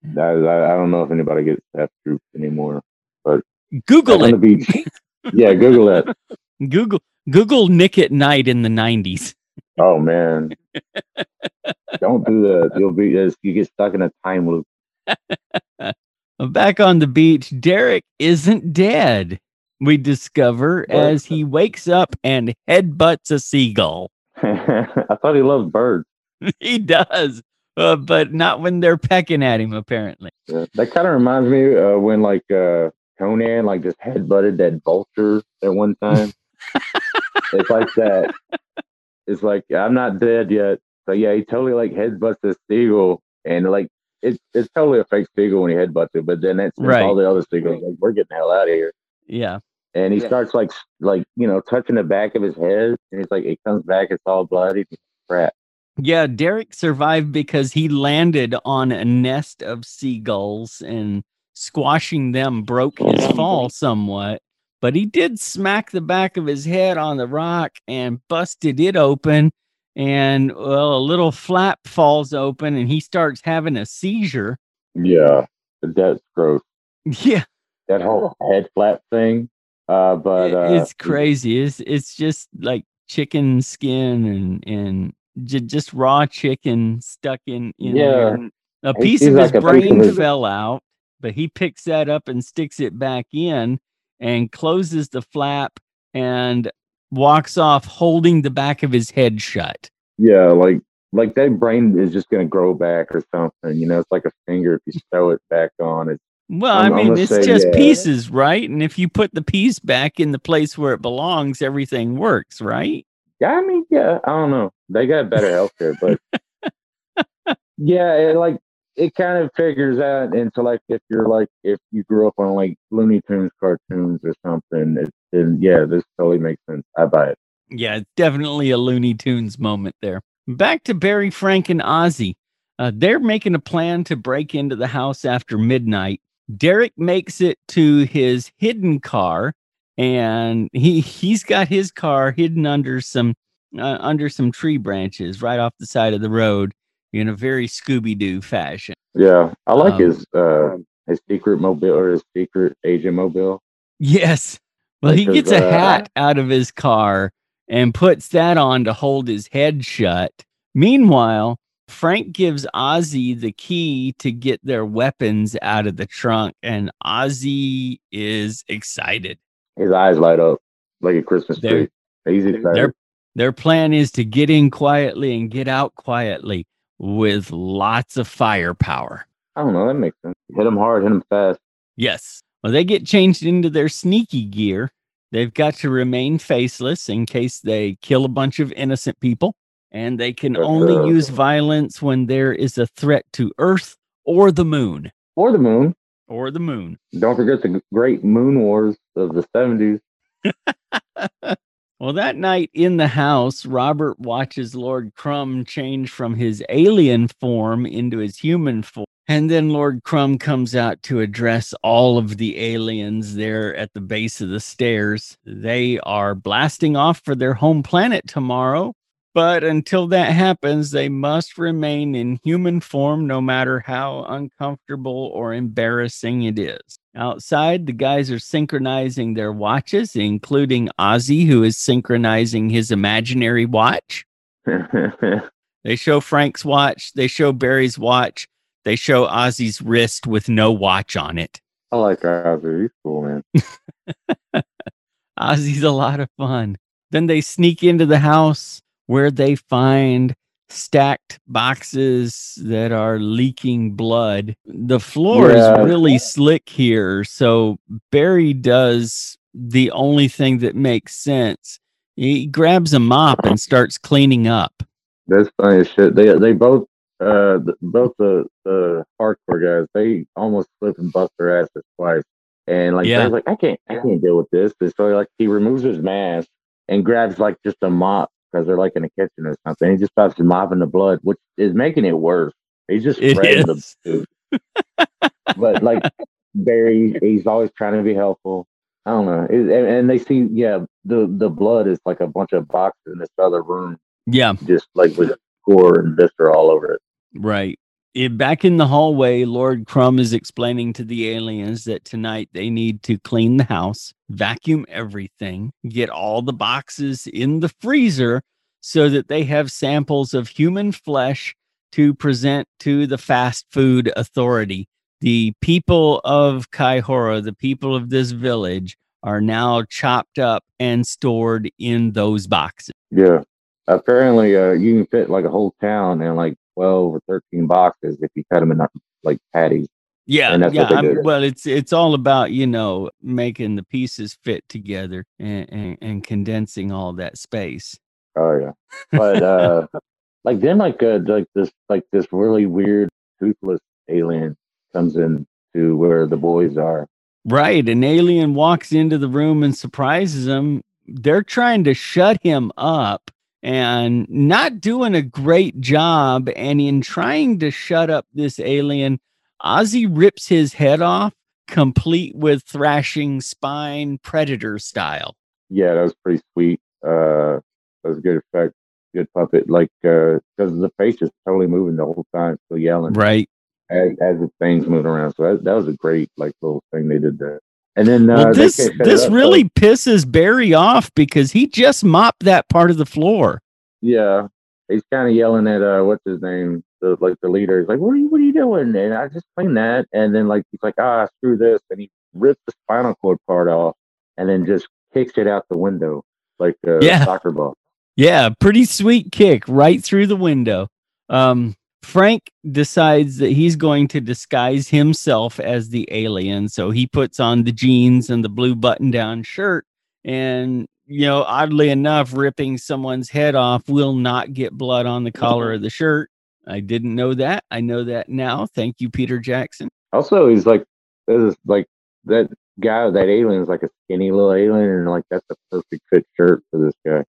I, don't know if anybody gets that troops anymore, but Google it. beach. yeah, Google it. Google Google Nick at Nite in the '90s. Oh man, don't do that. You'll be you get stuck in a time loop. Back on the beach, Derek isn't dead. We discover as he wakes up and headbutts a seagull. I thought he loved birds. he does, uh, but not when they're pecking at him. Apparently, yeah, that kind of reminds me uh, when like uh, Conan like just headbutted that vulture at one time. it's like that. It's like I'm not dead yet. So yeah, he totally like headbutts this seagull, and like it's it's totally a fake seagull when he headbutts it. But then it's right. all the other seagulls like we're getting the hell out of here. Yeah. And he yeah. starts like like you know touching the back of his head, and he's like, it comes back, it's all bloody. Crap. Yeah, Derek survived because he landed on a nest of seagulls and squashing them broke his fall somewhat. But he did smack the back of his head on the rock and busted it open. And well, a little flap falls open and he starts having a seizure. Yeah, that's gross. Yeah. That whole head flap thing. Uh, but uh, it's crazy. It's it's just like chicken skin and and j- just raw chicken stuck in in yeah. there. A piece of his like brain of his... fell out, but he picks that up and sticks it back in and closes the flap and walks off holding the back of his head shut. Yeah, like like that brain is just gonna grow back or something. You know, it's like a finger if you sew it back on. It's well, I'm, I mean, it's say, just yeah. pieces, right? And if you put the piece back in the place where it belongs, everything works, right? Yeah, I mean, yeah, I don't know. They got better healthcare, but yeah, it, like it kind of figures out into like if you're like if you grew up on like Looney Tunes cartoons or something, it, then yeah, this totally makes sense. I buy it. Yeah, definitely a Looney Tunes moment there. Back to Barry, Frank, and Ozzy. Uh, they're making a plan to break into the house after midnight. Derek makes it to his hidden car, and he he's got his car hidden under some uh, under some tree branches right off the side of the road in a very Scooby Doo fashion. Yeah, I like um, his uh his secret mobile or his secret agent mobile. Yes. Well, he gets a uh, hat out of his car and puts that on to hold his head shut. Meanwhile, Frank gives Ozzy the key to get their weapons out of the trunk, and Ozzy is excited. His eyes light up like a Christmas tree. He's excited. Their, their plan is to get in quietly and get out quietly with lots of firepower. I don't know. That makes sense. Hit them hard, hit them fast. Yes. Well, they get changed into their sneaky gear. They've got to remain faceless in case they kill a bunch of innocent people. And they can only use violence when there is a threat to Earth or the moon. Or the moon. Or the moon. Don't forget the great moon wars of the 70s. Well, that night in the house, Robert watches Lord Crumb change from his alien form into his human form. And then Lord Crumb comes out to address all of the aliens there at the base of the stairs. They are blasting off for their home planet tomorrow. But until that happens, they must remain in human form no matter how uncomfortable or embarrassing it is. Outside, the guys are synchronizing their watches, including Ozzy, who is synchronizing his imaginary watch. they show Frank's watch, they show Barry's watch, they show Ozzy's wrist with no watch on it. I like Ozzy. He's cool, man. Ozzy's a lot of fun. Then they sneak into the house where they find stacked boxes that are leaking blood. The floor yeah. is really slick here. So Barry does the only thing that makes sense. He grabs a mop and starts cleaning up. That's funny as shit. They they both uh both the the hardcore guys they almost slip and bust their asses twice. And like yeah. like I can't I can't deal with this. And so like he removes his mask and grabs like just a mop because they're like in a kitchen or something. He just starts mopping the blood, which is making it worse. He's just the but like Barry, he's always trying to be helpful. I don't know. It, and, and, they see, yeah, the the blood is like a bunch of boxes in this other room. Yeah, just like with gore and viscera all over it. Right. It, back in the hallway, Lord Crumb is explaining to the aliens that tonight they need to clean the house, vacuum everything, get all the boxes in the freezer so that they have samples of human flesh to present to the fast food authority. The people of Kaihoro, the people of this village, are now chopped up and stored in those boxes. Yeah. Apparently, uh, you can fit like a whole town in like 12 or 13 boxes if you cut them in like patties. Yeah, yeah. well, it's it's all about you know making the pieces fit together and, and, and condensing all that space. Oh yeah, but uh, like then like uh, like this like this really weird toothless alien comes in to where the boys are. Right, an alien walks into the room and surprises them. They're trying to shut him up and not doing a great job. And in trying to shut up this alien, Ozzy rips his head off, complete with thrashing spine predator style. Yeah, that was pretty sweet. Uh, that was a good effect, good puppet. Like, because uh, the face is totally moving the whole time, still yelling. Right. As, as the thing's moving around. So that, that was a great, like, little thing they did there. And then uh, well, this this really pisses Barry off because he just mopped that part of the floor. Yeah, he's kind of yelling at uh, what's his name, the like the leader. He's like, "What are you? What are you doing?" And I just cleaned that, and then like he's like, "Ah, screw this," and he rips the spinal cord part off, and then just kicks it out the window like a yeah. soccer ball. Yeah, pretty sweet kick right through the window. Um, Frank decides that he's going to disguise himself as the alien. So he puts on the jeans and the blue button down shirt. And, you know, oddly enough, ripping someone's head off will not get blood on the collar of the shirt. I didn't know that. I know that now. Thank you, Peter Jackson. Also, he's like, is like that guy, that alien is like a skinny little alien. And like, that's a perfect fit shirt for this guy.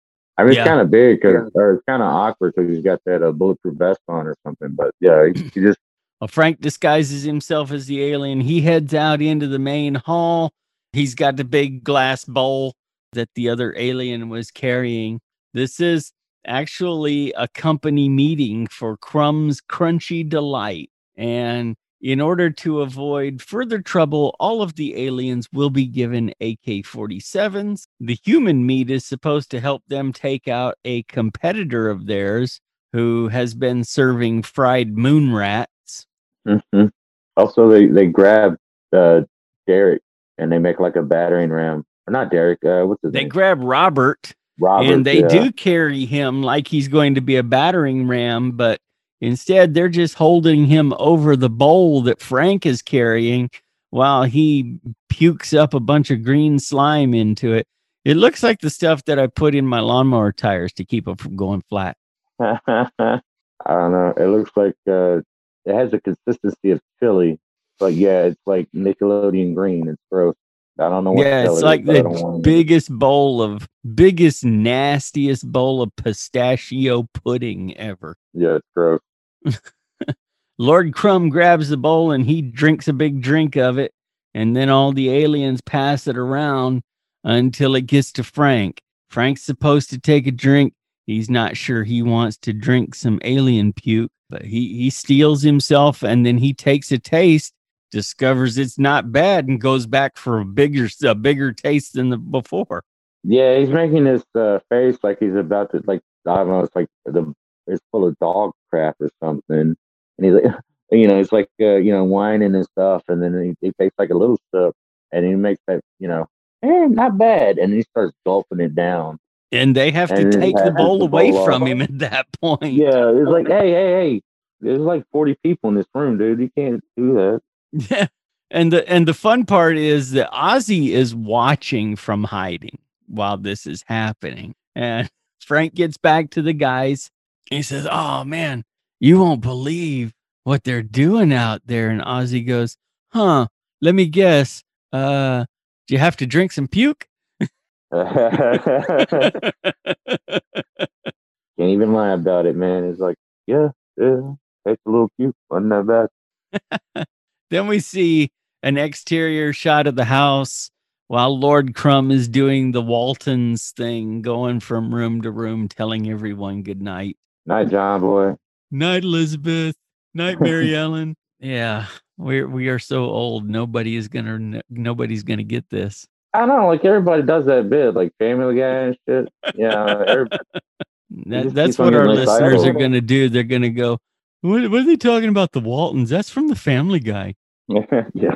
I mean, yeah. it's kind of big cause, or it's kind of awkward because he's got that uh, bulletproof vest on or something. But yeah, he, he just. Well, Frank disguises himself as the alien. He heads out into the main hall. He's got the big glass bowl that the other alien was carrying. This is actually a company meeting for Crumb's Crunchy Delight. And in order to avoid further trouble, all of the aliens will be given AK 47s. The human meat is supposed to help them take out a competitor of theirs who has been serving fried moon rats. Mm-hmm. Also, they, they grab uh, Derek and they make like a battering ram. Or not Derek, uh, what's his they name? They grab Robert. Robert, and they yeah. do carry him like he's going to be a battering ram, but Instead, they're just holding him over the bowl that Frank is carrying while he pukes up a bunch of green slime into it. It looks like the stuff that I put in my lawnmower tires to keep them from going flat. I don't know. It looks like uh, it has the consistency of chili, but yeah, it's like Nickelodeon green. It's gross. I don't know. yeah, it's like the biggest bowl of biggest nastiest bowl of pistachio pudding ever. Yeah, it's gross. Lord Crumb grabs the bowl and he drinks a big drink of it. And then all the aliens pass it around until it gets to Frank. Frank's supposed to take a drink. He's not sure he wants to drink some alien puke, but he, he steels himself and then he takes a taste, discovers it's not bad, and goes back for a bigger a bigger taste than the before. Yeah, he's making this uh, face like he's about to like I don't know. It's like the it's full of dog crap or something. And he's like, you know, it's like, uh, you know, whining and stuff. And then he, he takes like a little sip and he makes that, you know, eh, not bad. And he starts gulping it down. And they have to take the bowl away bowl from him at that point. Yeah. It's like, hey, hey, hey, there's like 40 people in this room, dude. You can't do that. Yeah. And the and the fun part is that Ozzy is watching from hiding while this is happening. And Frank gets back to the guys he says, Oh man, you won't believe what they're doing out there. And Ozzy goes, Huh, let me guess. Uh, do you have to drink some puke? Can't even lie about it, man. It's like, yeah, yeah, it's a little puke. Wasn't that bad. then we see an exterior shot of the house while Lord Crumb is doing the Waltons thing, going from room to room, telling everyone good night. Night, John boy. Night, Elizabeth. Night, Mary Ellen. Yeah, we're we are so old. Nobody is gonna nobody's gonna get this. I know, like everybody does that bit, like Family Guy and shit. Yeah, that, that's what our listeners are gonna do. They're gonna go. What, what are they talking about? The Waltons? That's from the Family Guy. yeah.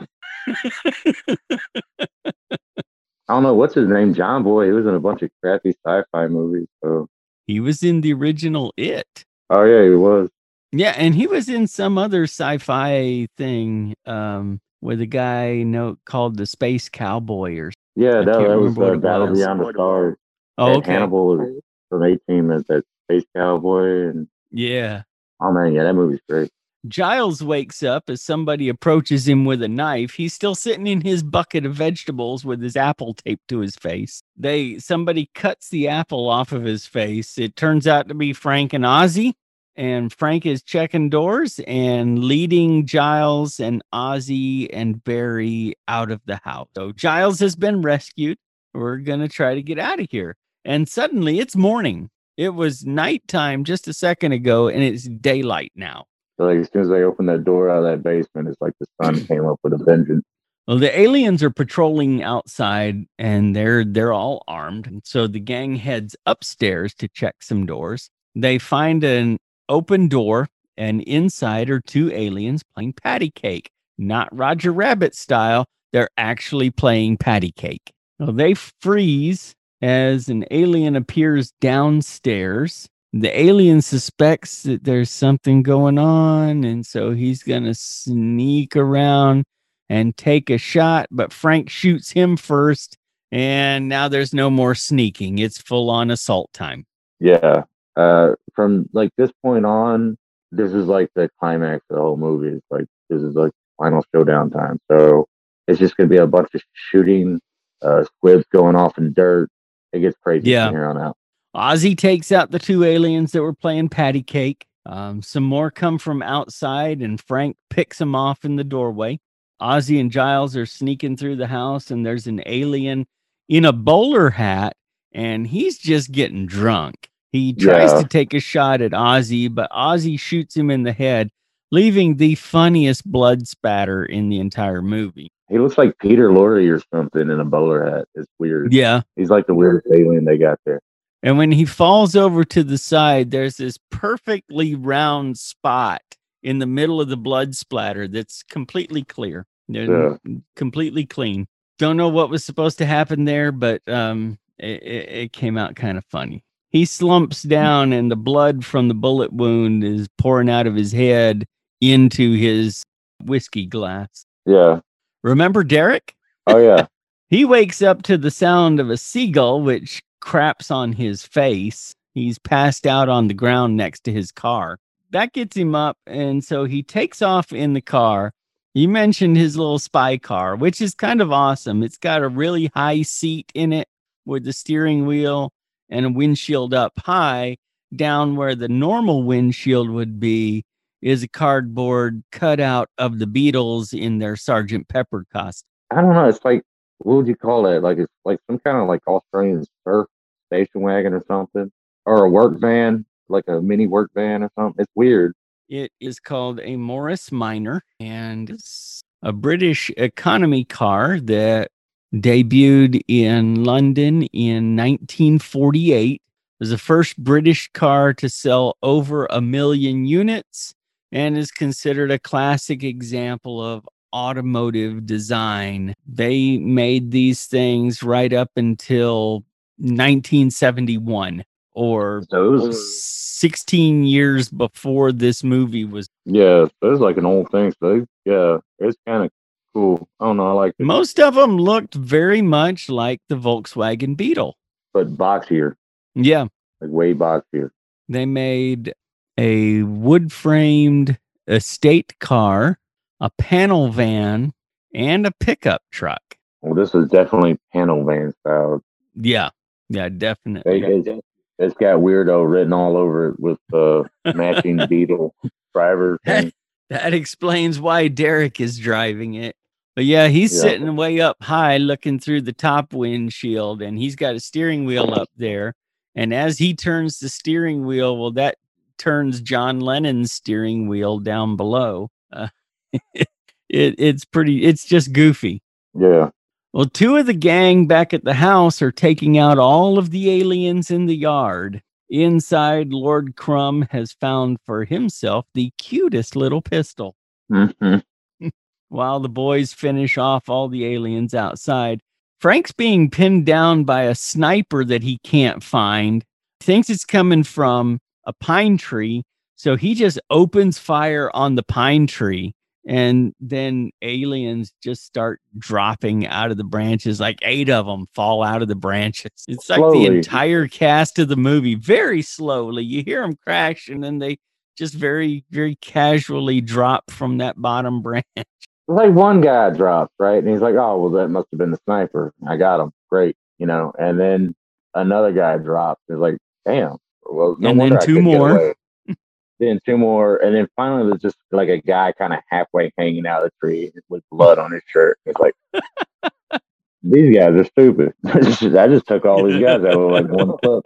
I don't know what's his name, John Boy. He was in a bunch of crappy sci-fi movies. So he was in the original It. Oh yeah, he was. Yeah, and he was in some other sci-fi thing um, with a guy know called the Space Cowboy or. Yeah, that, that was uh, Battle was. Beyond the Stars. Oh, okay. Hannibal was from Team as that Space Cowboy, and yeah. Oh man, yeah, that movie's great. Giles wakes up as somebody approaches him with a knife. He's still sitting in his bucket of vegetables with his apple taped to his face. They somebody cuts the apple off of his face. It turns out to be Frank and Ozzy, and Frank is checking doors and leading Giles and Ozzy and Barry out of the house. So Giles has been rescued. We're going to try to get out of here. And suddenly it's morning. It was nighttime just a second ago and it's daylight now. So like as soon as they open that door out of that basement, it's like the sun came up with a vengeance. Well, the aliens are patrolling outside and they're they're all armed. And so the gang heads upstairs to check some doors. They find an open door, and inside are two aliens playing patty cake. Not Roger Rabbit style. They're actually playing patty cake. Well, they freeze as an alien appears downstairs the alien suspects that there's something going on and so he's going to sneak around and take a shot but frank shoots him first and now there's no more sneaking. It's full on assault time. Yeah uh from like this point on this is like the climax of the whole movie. It's like this is like final showdown time. So it's just going to be a bunch of shooting uh squibs going off in dirt. It gets crazy yeah. from here on out Ozzy takes out the two aliens that were playing patty cake. Um, some more come from outside, and Frank picks them off in the doorway. Ozzy and Giles are sneaking through the house, and there's an alien in a bowler hat, and he's just getting drunk. He tries yeah. to take a shot at Ozzy, but Ozzy shoots him in the head, leaving the funniest blood spatter in the entire movie. He looks like Peter Lorre or something in a bowler hat. It's weird. Yeah. He's like the weirdest alien they got there. And when he falls over to the side, there's this perfectly round spot in the middle of the blood splatter that's completely clear. Yeah. completely clean. Don't know what was supposed to happen there, but um, it, it came out kind of funny. He slumps down, and the blood from the bullet wound is pouring out of his head into his whiskey glass. Yeah. Remember Derek? Oh, yeah. he wakes up to the sound of a seagull, which craps on his face. He's passed out on the ground next to his car. That gets him up. And so he takes off in the car. You mentioned his little spy car, which is kind of awesome. It's got a really high seat in it with the steering wheel and a windshield up high. Down where the normal windshield would be is a cardboard cutout of the Beatles in their Sergeant Pepper costume. I don't know. It's like, what would you call it? Like, it's like some kind of like Australian surf station wagon or something, or a work van, like a mini work van or something. It's weird. It is called a Morris Minor, and it's a British economy car that debuted in London in 1948. It was the first British car to sell over a million units and is considered a classic example of automotive design. They made these things right up until 1971 or Those 16 years before this movie was. Yeah, it's like an old thing. So yeah, it's kind of cool. I don't know. I like it. Most of them looked very much like the Volkswagen Beetle, but boxier. Yeah, like way boxier. They made a wood framed estate car, a panel van, and a pickup truck. Well, this is definitely panel van style. Yeah, yeah, definitely. It, it's got weirdo written all over it with the uh, matching Beetle driver. That, that explains why Derek is driving it. But yeah, he's yeah. sitting way up high looking through the top windshield and he's got a steering wheel up there. And as he turns the steering wheel, well, that turns John Lennon's steering wheel down below. Uh, it, it's pretty. It's just goofy. Yeah. Well, two of the gang back at the house are taking out all of the aliens in the yard. Inside, Lord Crumb has found for himself the cutest little pistol. Mm-hmm. While the boys finish off all the aliens outside, Frank's being pinned down by a sniper that he can't find. Thinks it's coming from a pine tree, so he just opens fire on the pine tree and then aliens just start dropping out of the branches like eight of them fall out of the branches. It's like slowly. the entire cast of the movie very slowly. You hear them crash and then they just very very casually drop from that bottom branch. Like one guy dropped right? And he's like oh well that must have been the sniper. I got him great you know? And then another guy dropped it's like damn. Well no and then two more then two more, and then finally there's just like a guy kind of halfway hanging out of the tree with blood on his shirt. It's like these guys are stupid. I just took all these guys out with like one clip.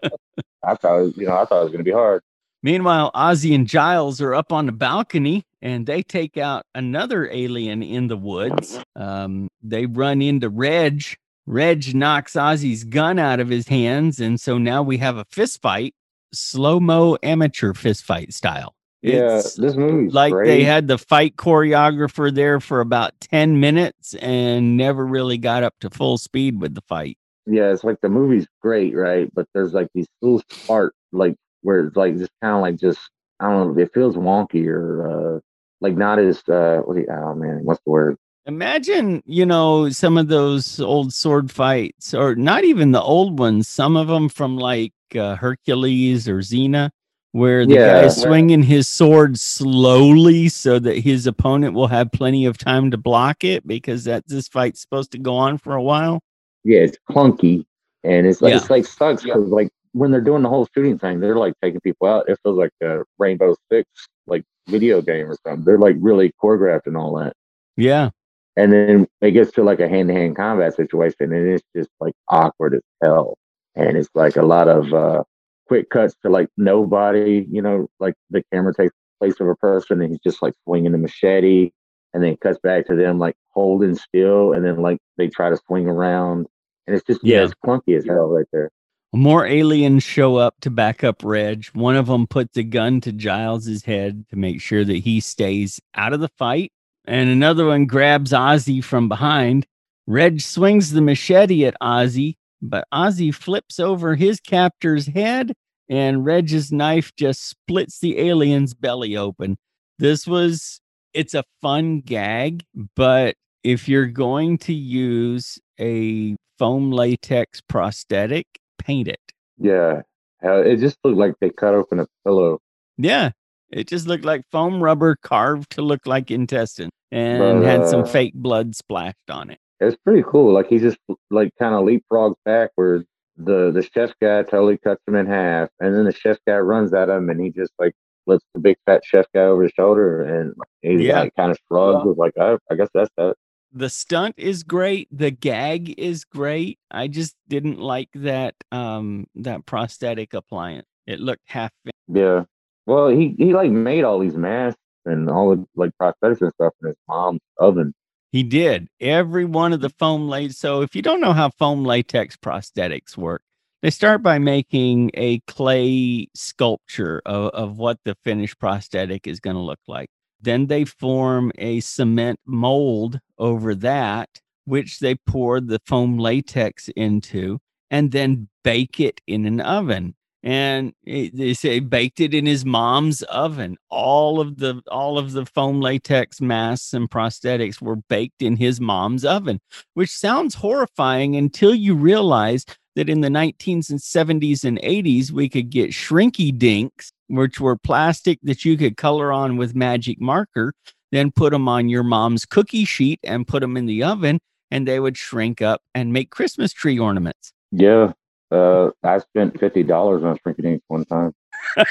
I thought, you know, I thought it was going to be hard. Meanwhile, Ozzy and Giles are up on the balcony and they take out another alien in the woods. Um, they run into Reg. Reg knocks Ozzy's gun out of his hands, and so now we have a fist fight slow mo amateur fist fight style. It's yeah, this movie like great. they had the fight choreographer there for about 10 minutes and never really got up to full speed with the fight. Yeah, it's like the movie's great, right? But there's like these little part like where it's like just kind of like just I don't know, it feels wonky or uh like not as uh what do you, oh man, what's the word? Imagine, you know, some of those old sword fights, or not even the old ones, some of them from like uh, Hercules or Xena, where the yeah. is swinging his sword slowly so that his opponent will have plenty of time to block it because that this fight's supposed to go on for a while. Yeah, it's clunky and it's like yeah. it's like sucks because like when they're doing the whole shooting thing, they're like taking people out. It feels like a Rainbow Six like video game or something. They're like really choreographed and all that. Yeah. And then it gets to like a hand to hand combat situation and it's just like awkward as hell and it's like a lot of uh, quick cuts to like nobody. You know, like the camera takes place of a person and he's just like swinging the machete, and then cuts back to them like holding still, and then like they try to swing around, and it's just yeah, yeah it's clunky as hell right there. More aliens show up to back up Reg. One of them puts a gun to Giles's head to make sure that he stays out of the fight. And another one grabs Ozzy from behind. Reg swings the machete at Ozzy, but Ozzy flips over his captor's head, and Reg's knife just splits the alien's belly open. This was, it's a fun gag, but if you're going to use a foam latex prosthetic, paint it. Yeah. It just looked like they cut open a pillow. Yeah. It just looked like foam rubber carved to look like intestine and but, uh, had some fake blood splashed on it it's pretty cool. Like he just like kind of leapfrogs backwards. The the chef guy totally cuts him in half, and then the chef guy runs at him, and he just like lifts the big fat chef guy over his shoulder, and he's yeah. like kind of shrugs, yeah. like, oh, I guess that's that. The stunt is great. The gag is great. I just didn't like that um that prosthetic appliance. It looked half. Yeah. Well, he he like made all these masks and all the like prosthetics and stuff in his mom's oven. He did every one of the foam latex. So if you don't know how foam latex prosthetics work, they start by making a clay sculpture of, of what the finished prosthetic is going to look like. Then they form a cement mold over that, which they pour the foam latex into and then bake it in an oven and they say baked it in his mom's oven. All of the all of the foam latex masks and prosthetics were baked in his mom's oven which sounds horrifying until you realize that in the 19s and 70s and 80s we could get shrinky dinks which were plastic that you could color on with magic marker then put them on your mom's cookie sheet and put them in the oven and they would shrink up and make christmas tree ornaments. Yeah uh, I spent fifty dollars on Shrinky Dinks one time.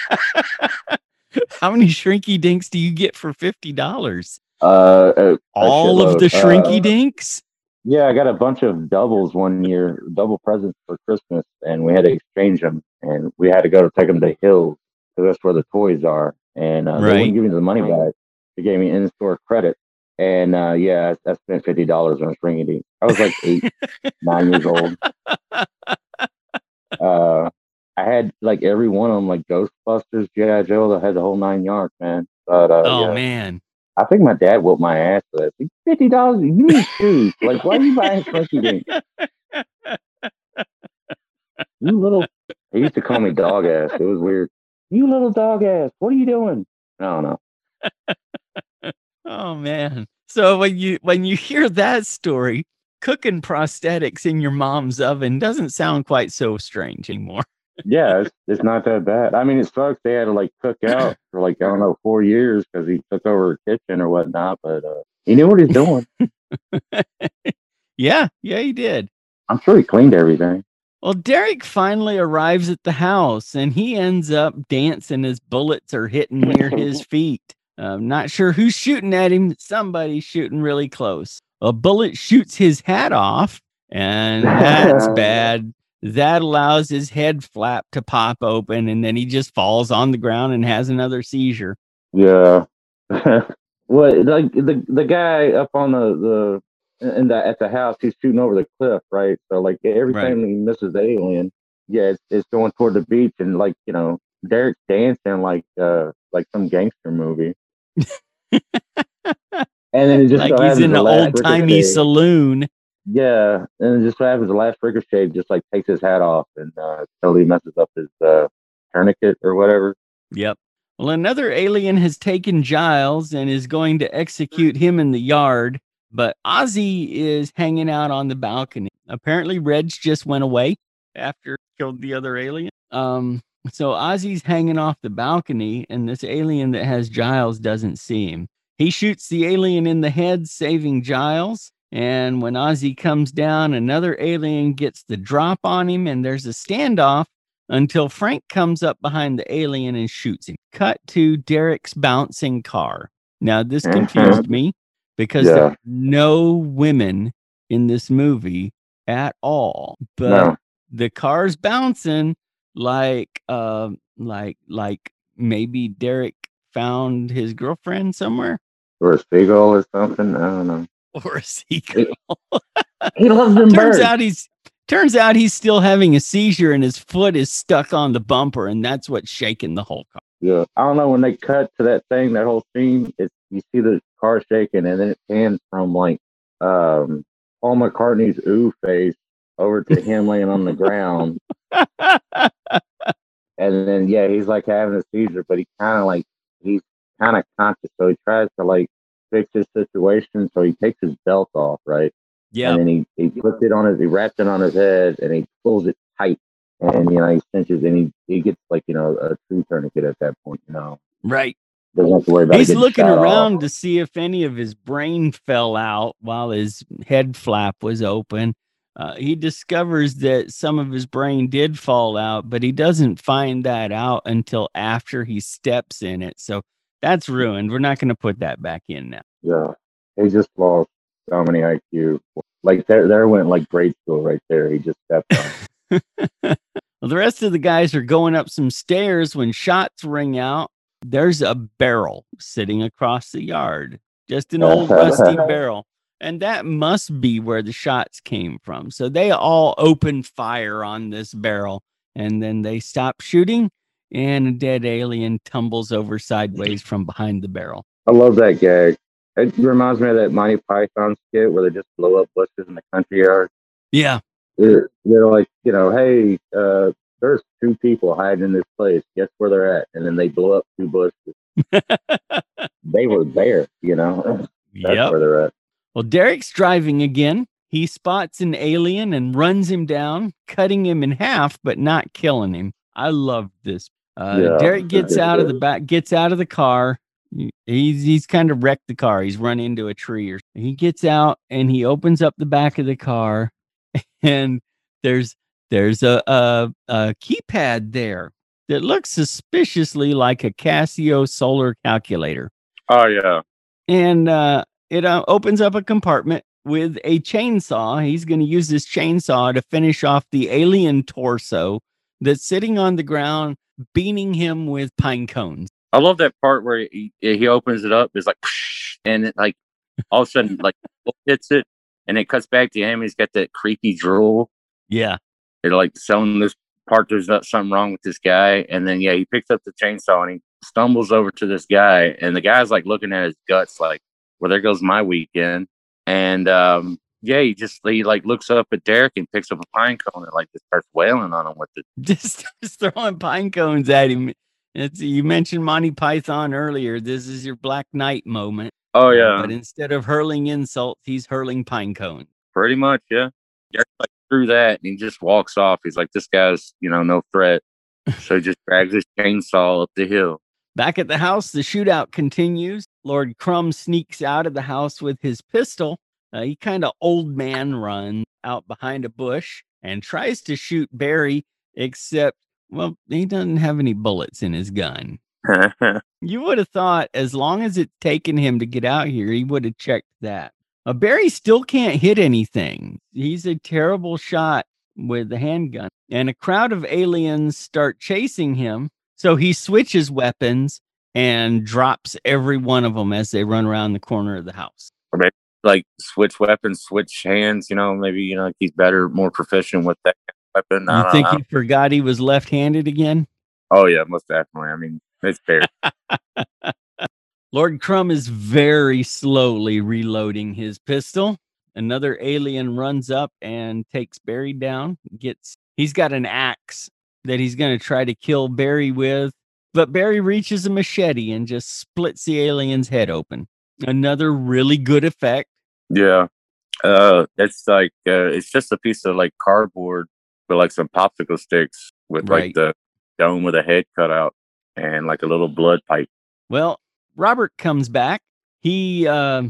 How many Shrinky Dinks do you get for fifty dollars? Uh, a, all a of the Shrinky uh, Dinks. Yeah, I got a bunch of doubles one year, double presents for Christmas, and we had to exchange them, and we had to go to take them to Hills because that's where the toys are. And uh, right. they wouldn't give me the money back. They gave me in store credit. And uh, yeah, I, I spent fifty dollars on Shrinky Dinks. I was like eight, nine years old. Uh, I had like every one of them, like Ghostbusters, GI Joe. I had the whole nine yards, man. But uh, oh yeah. man, I think my dad whooped my ass for that. Like, Fifty dollars, you need shoes. like, why are you buying Stringy Dee? you little. He used to call me dog ass. It was weird. You little dog ass. What are you doing? I don't know. oh man. So when you when you hear that story, cooking prosthetics in your mom's oven doesn't sound quite so strange anymore. yeah, it's, it's not that bad. I mean, it sucks. They had to like cook out for like I don't know four years because he took over the kitchen or whatnot. But uh, he knew what he's doing. yeah, yeah, he did. I'm sure he cleaned everything. Well, Derek finally arrives at the house and he ends up dancing as bullets are hitting near his feet. I'm not sure who's shooting at him. Somebody's shooting really close. A bullet shoots his hat off, and that's bad. That allows his head flap to pop open, and then he just falls on the ground and has another seizure. Yeah. well, like the the guy up on the the in the at the house, he's shooting over the cliff, right? So like every right. time he misses the alien, yeah, it's, it's going toward the beach, and like you know, Derek's dancing like uh like some gangster movie. and then it just like he's in an old timey saloon. Yeah, and it just happens the last ricochet just like takes his hat off and uh, totally messes up his uh, tourniquet or whatever. Yep. Well, another alien has taken Giles and is going to execute him in the yard, but Ozzy is hanging out on the balcony. Apparently, Reg just went away after killed the other alien. Um, so Ozzy's hanging off the balcony, and this alien that has Giles doesn't see him. He shoots the alien in the head, saving Giles. And when Ozzy comes down, another alien gets the drop on him, and there's a standoff until Frank comes up behind the alien and shoots him. Cut to Derek's bouncing car. Now, this mm-hmm. confused me because yeah. there are no women in this movie at all, but no. the car's bouncing like uh like like maybe Derek found his girlfriend somewhere or a seagull or something. I don't know. Or a seagull. he loves them turns birds. out he's turns out he's still having a seizure and his foot is stuck on the bumper and that's what's shaking the whole car. Yeah, I don't know when they cut to that thing, that whole scene. It's you see the car shaking and then it pans from like um Paul McCartney's ooh face over to him laying on the ground. and then yeah, he's like having a seizure, but he kind of like he's kind of conscious, so he tries to like fix his situation. So he takes his belt off, right? Yeah. And then he, he puts it on his, he wraps it on his head, and he pulls it tight, and you know he cinches, and he he gets like you know a true tourniquet at that point, you know. Right. Doesn't have to worry about. He's looking around off. to see if any of his brain fell out while his head flap was open uh, he discovers that some of his brain did fall out, but he doesn't find that out until after he steps in it. So that's ruined. We're not going to put that back in now. Yeah, he just lost so many IQ. Like there, there went like grade school right there. He just stepped on. well, the rest of the guys are going up some stairs when shots ring out. There's a barrel sitting across the yard, just an old rusty barrel and that must be where the shots came from. So they all open fire on this barrel and then they stop shooting and a dead alien tumbles over sideways from behind the barrel. I love that gag. It reminds me of that Monty Python skit where they just blow up bushes in the country yard. Yeah. They're, they're like, you know, hey, uh, there's two people hiding in this place. Guess where they're at? And then they blow up two bushes. they were there, you know. That's yep. where they're at. Well, Derek's driving again. He spots an alien and runs him down, cutting him in half, but not killing him. I love this. Uh, yeah, Derek gets out of the back, gets out of the car. He's he's kind of wrecked the car. He's run into a tree or he gets out and he opens up the back of the car, and there's there's a a, a keypad there that looks suspiciously like a Casio solar calculator. Oh yeah. And uh, it uh, opens up a compartment with a chainsaw. He's going to use this chainsaw to finish off the alien torso that's sitting on the ground, beating him with pine cones. I love that part where he, he opens it up. It's like, and it like all of a sudden like hits it, and it cuts back to him. He's got that creepy drool. Yeah, they're like selling this part. There's not something wrong with this guy, and then yeah, he picks up the chainsaw and he stumbles over to this guy, and the guy's like looking at his guts, like, well, there goes my weekend. And um, yeah, he just he like looks up at Derek and picks up a pine cone and like just starts wailing on him with it. Just, just throwing pine cones at him. It's you mentioned Monty Python earlier. This is your Black Knight moment. Oh uh, yeah. But instead of hurling insults, he's hurling pine cones. Pretty much, yeah. Derek like through that and he just walks off. He's like, This guy's, you know, no threat. So he just drags his chainsaw up the hill. Back at the house, the shootout continues. Lord Crumb sneaks out of the house with his pistol. Uh, he kind of old man runs out behind a bush and tries to shoot Barry, except, well, he doesn't have any bullets in his gun. you would have thought, as long as it's taken him to get out here, he would have checked that. Uh, Barry still can't hit anything. He's a terrible shot with the handgun. And a crowd of aliens start chasing him. So he switches weapons and drops every one of them as they run around the corner of the house. Like switch weapons, switch hands. You know, maybe you know he's better, more proficient with that weapon. I you think know. he forgot he was left-handed again? Oh yeah, most definitely. I mean, it's fair. Lord Crumb is very slowly reloading his pistol. Another alien runs up and takes Barry down. Gets he's got an axe that he's going to try to kill Barry with. But Barry reaches a machete and just splits the alien's head open. Another really good effect. Yeah. Uh it's like uh it's just a piece of like cardboard with like some popsicle sticks with right. like the dome with a head cut out and like a little blood pipe. Well, Robert comes back. He uh,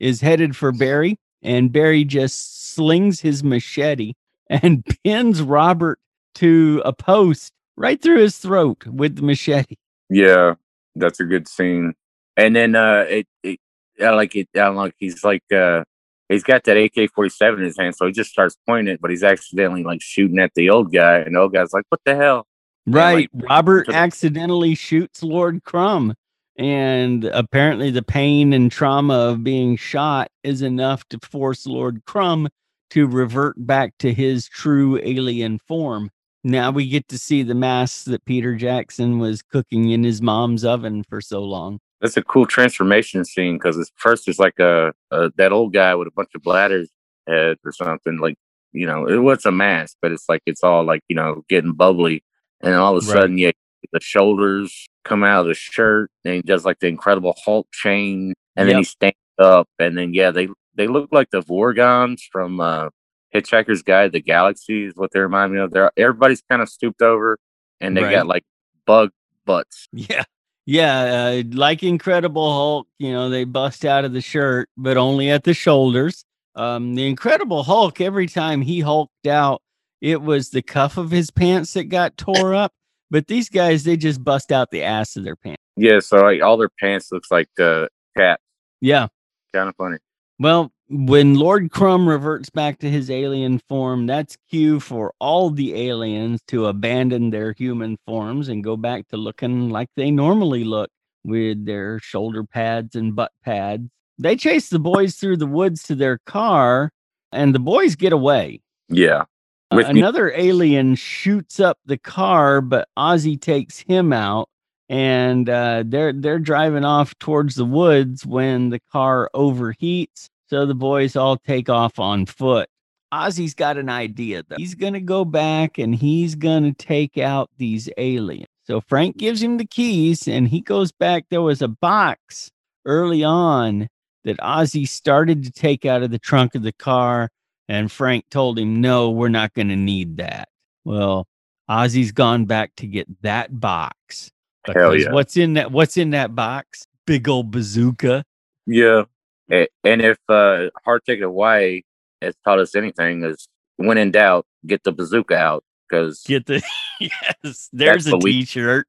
is headed for Barry, and Barry just slings his machete and pins Robert to a post right through his throat with the machete. Yeah, that's a good scene. And then uh it, it I like it I like he's like uh he's got that AK forty seven in his hand, so he just starts pointing it, but he's accidentally like shooting at the old guy, and the old guy's like, What the hell? Right. Like, Robert accidentally shoots Lord Crumb. And apparently the pain and trauma of being shot is enough to force Lord Crumb to revert back to his true alien form. Now we get to see the mask that Peter Jackson was cooking in his mom's oven for so long. That's a cool transformation scene because it's first it's like a, a, that old guy with a bunch of bladders head or something like you know it was a mask, but it's like it's all like you know getting bubbly, and all of a right. sudden yeah the shoulders come out of the shirt, and he does like the Incredible Hulk chain, and yep. then he stands up, and then yeah they they look like the Vogons from uh, Hitchhiker's Guide to the Galaxy is what they remind me of. They're everybody's kind of stooped over, and they right. got like bug butts. Yeah, yeah, uh, like Incredible Hulk. You know, they bust out of the shirt, but only at the shoulders. Um, the Incredible Hulk, every time he hulked out, it was the cuff of his pants that got tore up. But these guys, they just bust out the ass of their pants. Yeah, so like all their pants looks like uh, cats. Yeah, kind of funny. Well, when Lord Crumb reverts back to his alien form, that's cue for all the aliens to abandon their human forms and go back to looking like they normally look with their shoulder pads and butt pads. They chase the boys through the woods to their car, and the boys get away. Yeah. Uh, another alien shoots up the car, but Ozzy takes him out, and uh, they're they're driving off towards the woods when the car overheats so the boys all take off on foot. Ozzy's got an idea though. He's going to go back and he's going to take out these aliens. So Frank gives him the keys and he goes back. There was a box early on that Ozzy started to take out of the trunk of the car. And Frank told him, no, we're not going to need that. Well, Ozzy's gone back to get that box. Hell yeah. What's in that? What's in that box? Big old bazooka. Yeah. And if uh, Hard Ticket Hawaii has taught us anything, is when in doubt, get the bazooka out because get the yes. There's a T-shirt.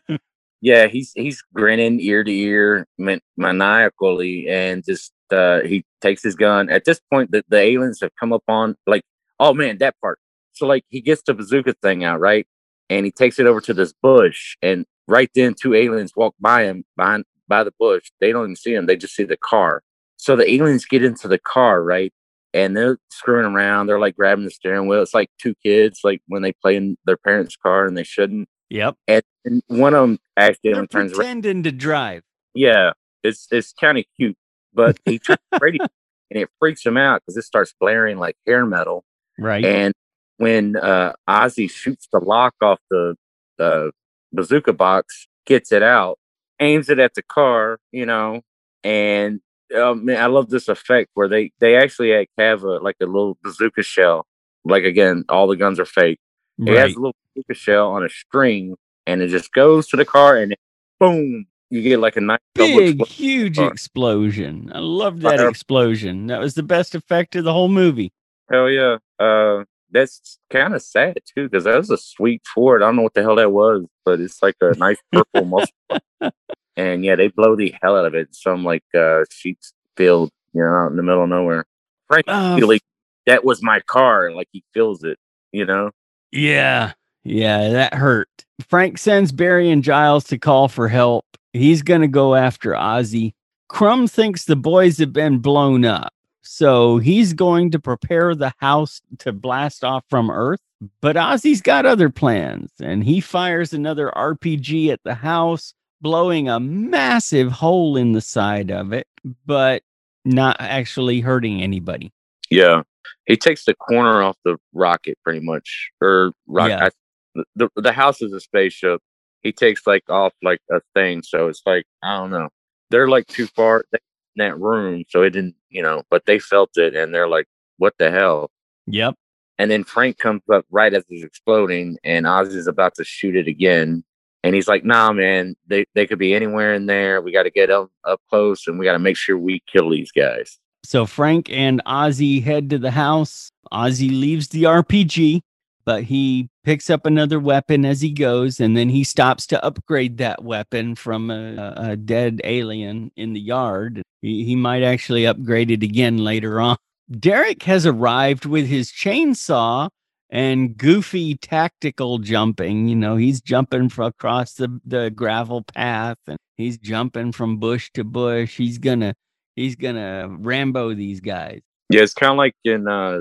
yeah, he's he's grinning ear to ear, maniacally, and just uh, he takes his gun. At this point, the, the aliens have come up on like, oh man, that part. So like he gets the bazooka thing out, right? And he takes it over to this bush, and right then two aliens walk by him behind by the bush. They don't even see him; they just see the car. So the aliens get into the car, right? And they're screwing around. They're like grabbing the steering wheel. It's like two kids, like when they play in their parents' car and they shouldn't. Yep. And, and one of them actually They're turns around. pretending to drive. Yeah, it's it's kind of cute, but he turns radio and it freaks him out because it starts blaring like hair metal. Right. And when uh, Ozzy shoots the lock off the the bazooka box, gets it out, aims it at the car, you know, and uh, man, I love this effect where they they actually have a like a little bazooka shell. Like again, all the guns are fake. It has a little bazooka shell on a string, and it just goes to the car, and it, boom, you get like a nice Big, explosion. huge explosion. I love that Fire. explosion. That was the best effect of the whole movie. Hell yeah. Uh, that's kind of sad too, because that was a sweet Ford. I don't know what the hell that was, but it's like a nice purple muscle. And yeah, they blow the hell out of it. Some like uh sheets field, you know, out in the middle of nowhere. Frank Oh, like that was my car, and like he feels it, you know. Yeah. Yeah, that hurt. Frank sends Barry and Giles to call for help. He's going to go after Ozzy. Crumb thinks the boys have been blown up. So he's going to prepare the house to blast off from Earth. But Ozzy's got other plans and he fires another RPG at the house, blowing a massive hole in the side of it, but not actually hurting anybody. Yeah, he takes the corner off the rocket pretty much, or rock. Yeah. I, the the house is a spaceship. He takes like off like a thing, so it's like I don't know. They're like too far in that room, so it didn't, you know. But they felt it, and they're like, "What the hell?" Yep. And then Frank comes up right as it's exploding, and Ozzy's about to shoot it again. And he's like, "Nah, man, they they could be anywhere in there. We got to get up up close, and we got to make sure we kill these guys." So Frank and Ozzy head to the house. Ozzy leaves the RPG, but he picks up another weapon as he goes, and then he stops to upgrade that weapon from a, a dead alien in the yard. He, he might actually upgrade it again later on. Derek has arrived with his chainsaw and goofy tactical jumping. You know, he's jumping from across the, the gravel path and he's jumping from bush to bush. He's gonna he's gonna Rambo these guys. Yeah, it's kind of like in uh,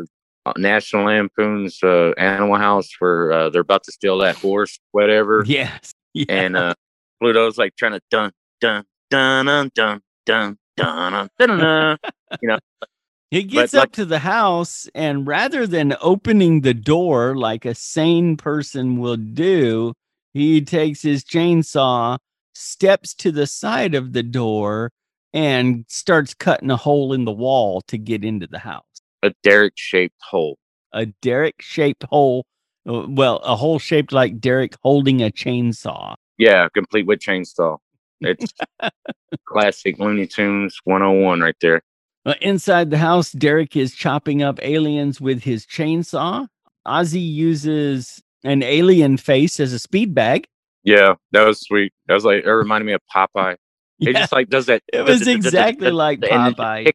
National Lampoon's uh, Animal House where uh, they're about to steal that horse, whatever, Yes. Yeah. and uh, Bluto's like trying to dun dun dun dun dun dun dun dun dun. dun. You know, he gets but up like- to the house and rather than opening the door like a sane person will do, he takes his chainsaw, steps to the side of the door, and starts cutting a hole in the wall to get into the house. A Derek-shaped hole. A Derek shaped hole. uh, Well, a hole shaped like Derek holding a chainsaw. Yeah, complete with chainsaw. It's classic Looney Tunes 101 right there. Uh, inside the house, Derek is chopping up aliens with his chainsaw. Ozzy uses an alien face as a speed bag. Yeah, that was sweet. That was like it reminded me of Popeye. It Yeah, just like does that. it was exactly like Popeye.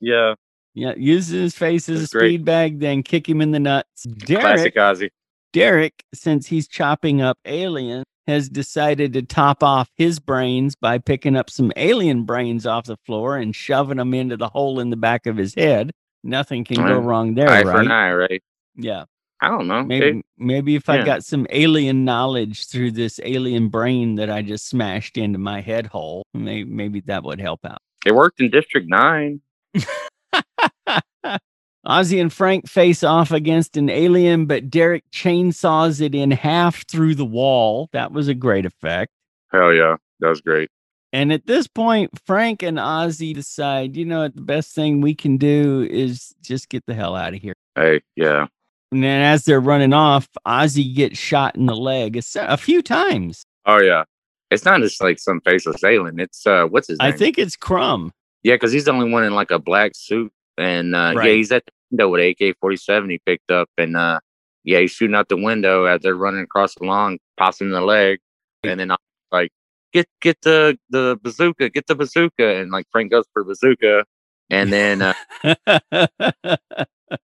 Yeah, Yeah, uses his face as a speed bag, then kick him in the nuts. classic Derek, Ozzy. Derek, since he's chopping up aliens, has decided to top off his brains by picking up some alien brains off the floor and shoving them into the hole in the back of his head. Nothing can go wrong there, Eye for right? an eye, right? Yeah. I don't know. Maybe maybe if I got some alien knowledge through this alien brain that I just smashed into my head hole, maybe, maybe that would help out. It worked in District Nine. Ozzy and Frank face off against an alien, but Derek chainsaws it in half through the wall. That was a great effect. Hell yeah, that was great. And at this point, Frank and Ozzy decide, you know, what, the best thing we can do is just get the hell out of here. Hey, yeah, And then as they're running off, Ozzy gets shot in the leg a, a few times. oh yeah. It's not just like some faceless alien. It's uh, what's his name? I think it's Crumb. Yeah, because he's the only one in like a black suit, and uh, yeah, he's at the window with AK forty seven he picked up, and uh, yeah, he's shooting out the window as they're running across the lawn, pops him in the leg, and then I'm like, get get the the bazooka, get the bazooka, and like Frank goes for bazooka, and then uh,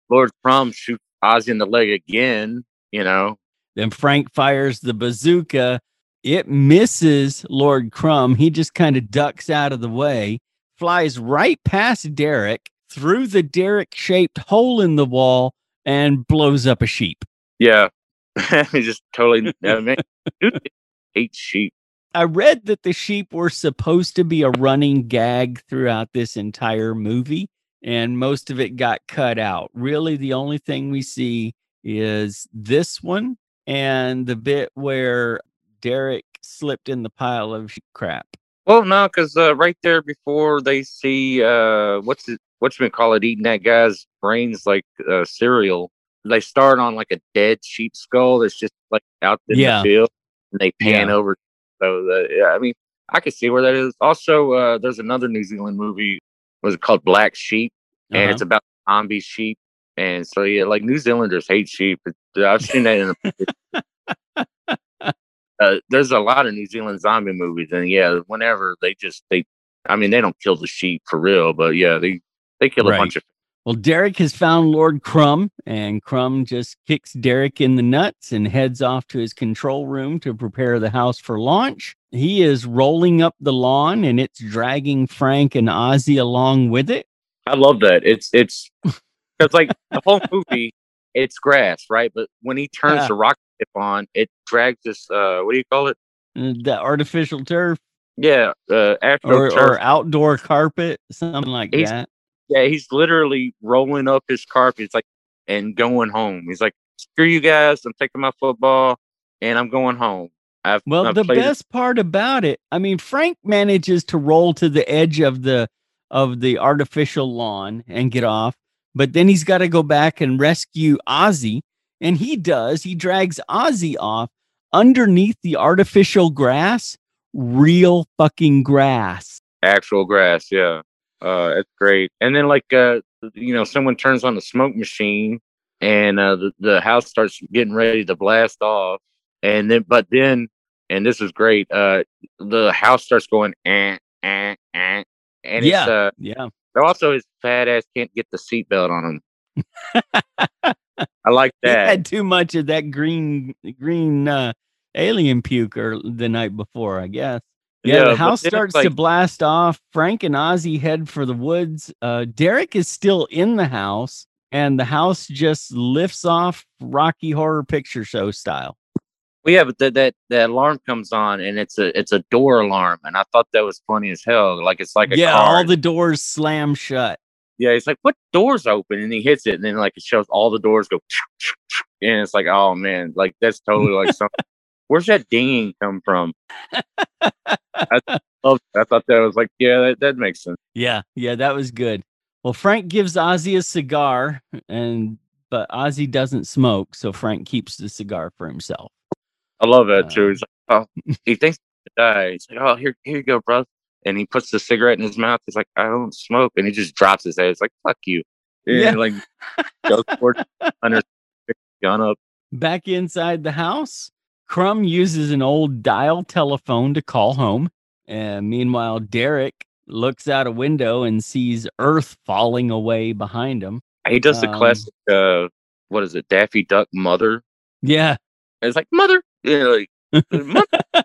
Lord Crumb shoots Ozzy in the leg again, you know. Then Frank fires the bazooka. It misses Lord Crumb. He just kind of ducks out of the way, flies right past Derek through the Derek shaped hole in the wall and blows up a sheep. Yeah. he just totally I mean, dude, sheep. I read that the sheep were supposed to be a running gag throughout this entire movie, and most of it got cut out. Really, the only thing we see is this one and the bit where Derek slipped in the pile of crap. Well, no, because uh, right there before they see uh, what's it, what's been called eating that guy's brains like uh, cereal. They start on like a dead sheep skull that's just like out in yeah. the field, and they pan yeah. over. So the, yeah, I mean, I can see where that is. Also, uh, there's another New Zealand movie. Was it called Black Sheep? And uh-huh. it's about zombie sheep. And so yeah, like New Zealanders hate sheep. I've seen that in the uh, there's a lot of New Zealand zombie movies, and yeah, whenever they just they, I mean, they don't kill the sheep for real, but yeah, they they kill right. a bunch of. Well, Derek has found Lord Crumb, and Crumb just kicks Derek in the nuts and heads off to his control room to prepare the house for launch. He is rolling up the lawn, and it's dragging Frank and Ozzy along with it. I love that. It's it's because like the whole movie, it's grass, right? But when he turns yeah. the rocket ship on, it drags this. Uh, what do you call it? Mm, the artificial turf. Yeah, uh, or, or, outdoor carpet, something like he's, that. Yeah, he's literally rolling up his carpet. It's like and going home. He's like, "Screw you guys! I'm taking my football and I'm going home." I've, well, I've the best it. part about it, I mean, Frank manages to roll to the edge of the of the artificial lawn and get off, but then he's got to go back and rescue Ozzy, and he does. He drags Ozzy off underneath the artificial grass, real fucking grass. Actual grass, yeah. Uh, it's great. And then like uh, you know, someone turns on the smoke machine and uh the, the house starts getting ready to blast off. And then but then and this is great, uh the house starts going eh, eh, eh, and yeah, uh yeah. Also his fat ass can't get the seatbelt on him. I like that. He had too much of that green green uh alien puke or the night before, I guess. Yeah, yeah the house starts like, to blast off. Frank and Ozzy head for the woods. Uh, Derek is still in the house, and the house just lifts off Rocky Horror Picture Show style. Well, yeah, but that that that alarm comes on, and it's a it's a door alarm, and I thought that was funny as hell. Like it's like a yeah, car. all the doors slam shut. Yeah, he's like, "What doors open?" And he hits it, and then like it shows all the doors go, and it's like, "Oh man, like that's totally like something." where's that dinging come from? I, loved, I thought that was like, yeah, that, that makes sense. Yeah, yeah, that was good. Well, Frank gives Ozzy a cigar, and but Ozzy doesn't smoke, so Frank keeps the cigar for himself. I love that too. Um he's like, oh, he thinks to die. He's like, oh, here, here you go, bro. And he puts the cigarette in his mouth. He's like, I don't smoke, and he just drops his head. It's like, fuck you. And yeah, like goes towards under gun up. Back inside the house, Crumb uses an old dial telephone to call home. And meanwhile, Derek looks out a window and sees Earth falling away behind him. He does the um, classic, uh, what is it, Daffy Duck mother? Yeah. it's like, mother. Yeah, like, mother.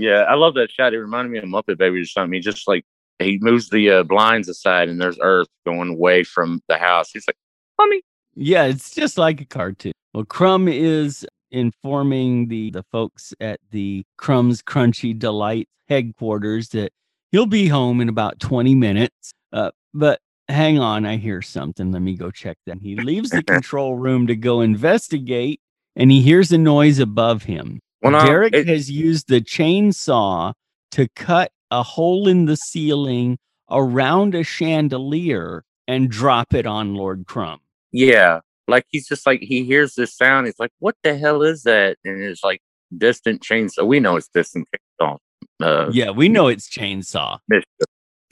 Yeah, I love that shot. It reminded me of Muppet Babies or something. He just like, he moves the uh, blinds aside and there's Earth going away from the house. He's like, mommy. Yeah, it's just like a cartoon. Well, Crumb is informing the the folks at the Crumbs Crunchy Delight headquarters that he'll be home in about 20 minutes. Uh, but hang on, I hear something. Let me go check that. He leaves the control room to go investigate, and he hears a noise above him. Well, no, Derek it, has used the chainsaw to cut a hole in the ceiling around a chandelier and drop it on Lord Crumb. Yeah, like he's just like he hears this sound. He's like, "What the hell is that?" And it's like distant chainsaw. We know it's distant chainsaw. Uh, yeah, we know it's chainsaw.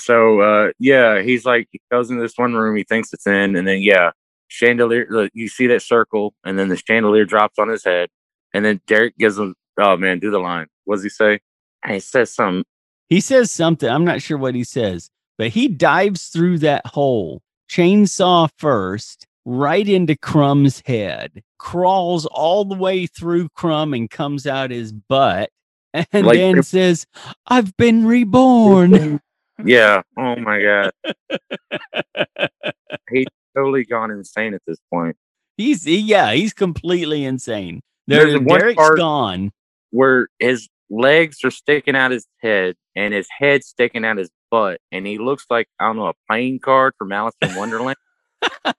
So uh, yeah, he's like he goes into this one room. He thinks it's in, and then yeah, chandelier. You see that circle, and then the chandelier drops on his head, and then Derek gives him. Oh man, do the line. What does he say? And he says something. He says something. I'm not sure what he says, but he dives through that hole, chainsaw first, right into Crumb's head, crawls all the way through Crumb and comes out his butt, and like, then says, I've been reborn. Yeah. Oh my God. He's totally gone insane at this point. He's, he, yeah, he's completely insane. There, There's Derek's gone. Where his legs are sticking out his head and his head sticking out his butt, and he looks like, I don't know, a playing card from Alice in Wonderland.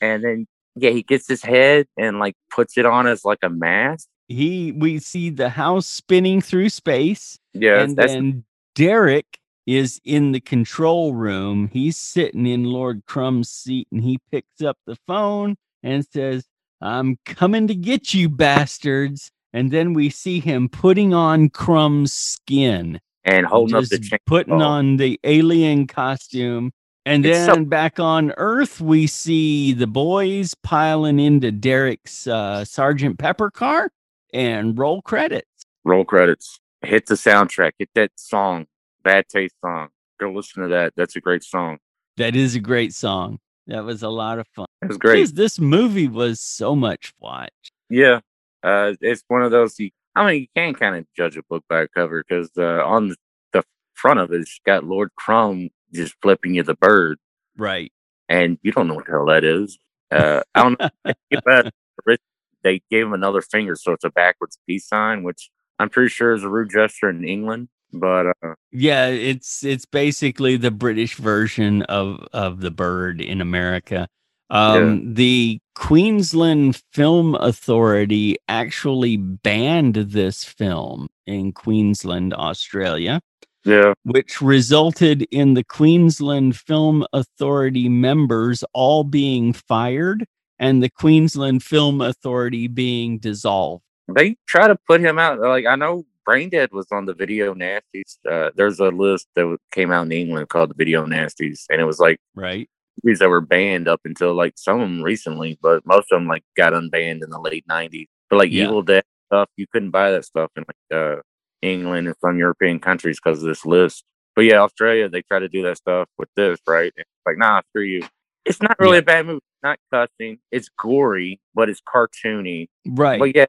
and then yeah, he gets his head and like puts it on as like a mask. He we see the house spinning through space. Yeah, and then Derek is in the control room. He's sitting in Lord Crumb's seat and he picks up the phone and says, I'm coming to get you, bastards. And then we see him putting on Crumb's skin and holding up the chain. putting on the alien costume and then so- back on Earth, we see the boys piling into Derek's uh, Sergeant Pepper car and roll credits. Roll credits. Hit the soundtrack. Hit that song, Bad Taste song. Go listen to that. That's a great song. That is a great song. That was a lot of fun. It was great. This, this movie was so much fun. Yeah. Uh, it's one of those. You, I mean, you can kind of judge a book by a cover because uh, on the, the front of it, it's got Lord Crumb just flipping you the bird. Right. And you don't know what the hell that is. Uh, I don't know. they gave him another finger, so it's a backwards peace sign, which I'm pretty sure is a rude gesture in England. But uh, yeah, it's it's basically the British version of of the bird in America. Um, yeah. The Queensland Film Authority actually banned this film in Queensland, Australia. Yeah. Which resulted in the Queensland Film Authority members all being fired and the Queensland Film Authority being dissolved. They try to put him out. Like, I know Braindead was on the Video Nasties. Uh, there's a list that came out in England called the Video Nasties, and it was like, right. Movies that were banned up until like some of them recently, but most of them like got unbanned in the late 90s. But like yeah. Evil Dead stuff, you couldn't buy that stuff in like uh, England and some European countries because of this list. But yeah, Australia, they try to do that stuff with this, right? It's like, nah, screw you. It's not really yeah. a bad movie. It's not cussing. It's gory, but it's cartoony. Right. But yeah,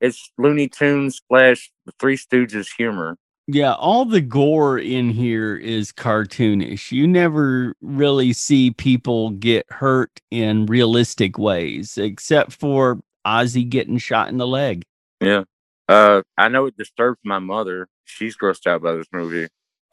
it's Looney Tunes slash Three Stooges humor. Yeah, all the gore in here is cartoonish. You never really see people get hurt in realistic ways, except for Ozzy getting shot in the leg. Yeah. Uh, I know it disturbs my mother. She's grossed out by this movie.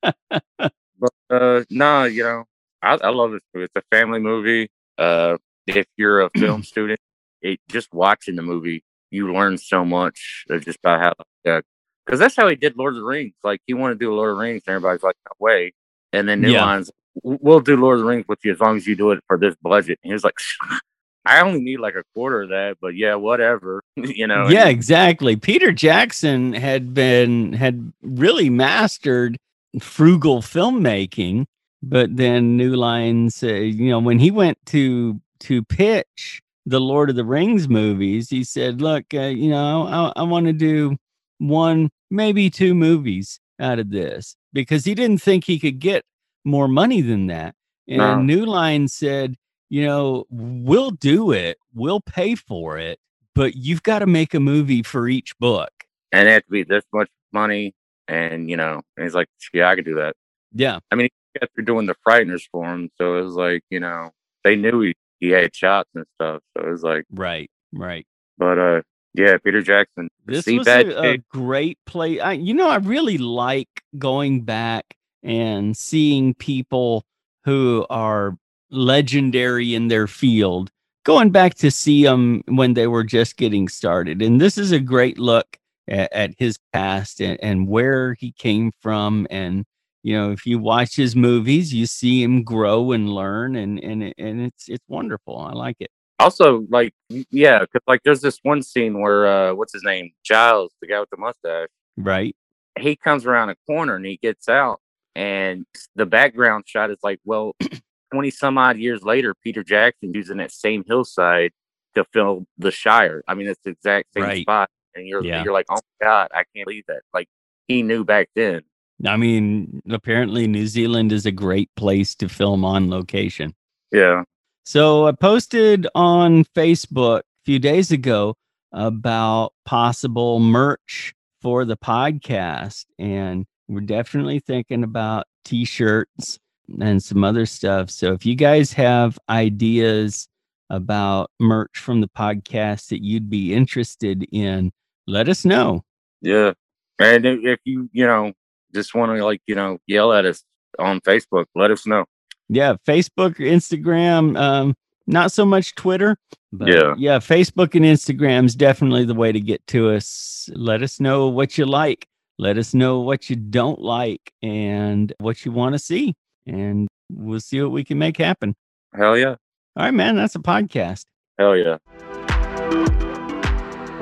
but uh, no, you know, I, I love this movie. It's a family movie. Uh, if you're a film student, it just watching the movie, you learn so much just about how, because uh, that's how he did Lord of the Rings. Like he wanted to do Lord of the Rings, and everybody's like, no way. And then New yeah. Lines, we'll do Lord of the Rings with you as long as you do it for this budget. And he was like, I only need like a quarter of that, but yeah, whatever, you know. Yeah, exactly. Peter Jackson had been had really mastered frugal filmmaking, but then New Lines, uh, you know, when he went to to pitch the Lord of the Rings movies, he said, "Look, uh, you know, I, I want to do one, maybe two movies out of this," because he didn't think he could get more money than that. And no. New Line said, you know, we'll do it, we'll pay for it, but you've got to make a movie for each book. And it had to be this much money. And, you know, and he's like, yeah, I could do that. Yeah. I mean, he kept doing the Frighteners for him. So it was like, you know, they knew he, he had shots and stuff. So it was like, right, right. But, uh, yeah, Peter Jackson. This was a, a, great play. I, you know, I really like going back and seeing people who are legendary in their field, going back to see them when they were just getting started. And this is a great look at, at his past and, and where he came from. And, you know, if you watch his movies, you see him grow and learn and, and, and it's, it's wonderful. I like it. Also, like, yeah, cause like there's this one scene where, uh, what's his name? Giles, the guy with the mustache. Right. He comes around a corner and he gets out and the background shot is like, well, 20 some odd years later, Peter Jackson using that same hillside to film The Shire. I mean, it's the exact same right. spot. And you're, yeah. you're like, oh my God, I can't believe that. Like, he knew back then. I mean, apparently New Zealand is a great place to film on location. Yeah. So I posted on Facebook a few days ago about possible merch for the podcast. And we're definitely thinking about t shirts and some other stuff. So if you guys have ideas about merch from the podcast that you'd be interested in, let us know. Yeah. And if you, you know, just want to like, you know, yell at us on Facebook, let us know. Yeah. Facebook, Instagram, um, not so much Twitter, but yeah, yeah, Facebook and Instagram is definitely the way to get to us. Let us know what you like. Let us know what you don't like and what you want to see, and we'll see what we can make happen. Hell yeah! All right, man, that's a podcast. Hell yeah.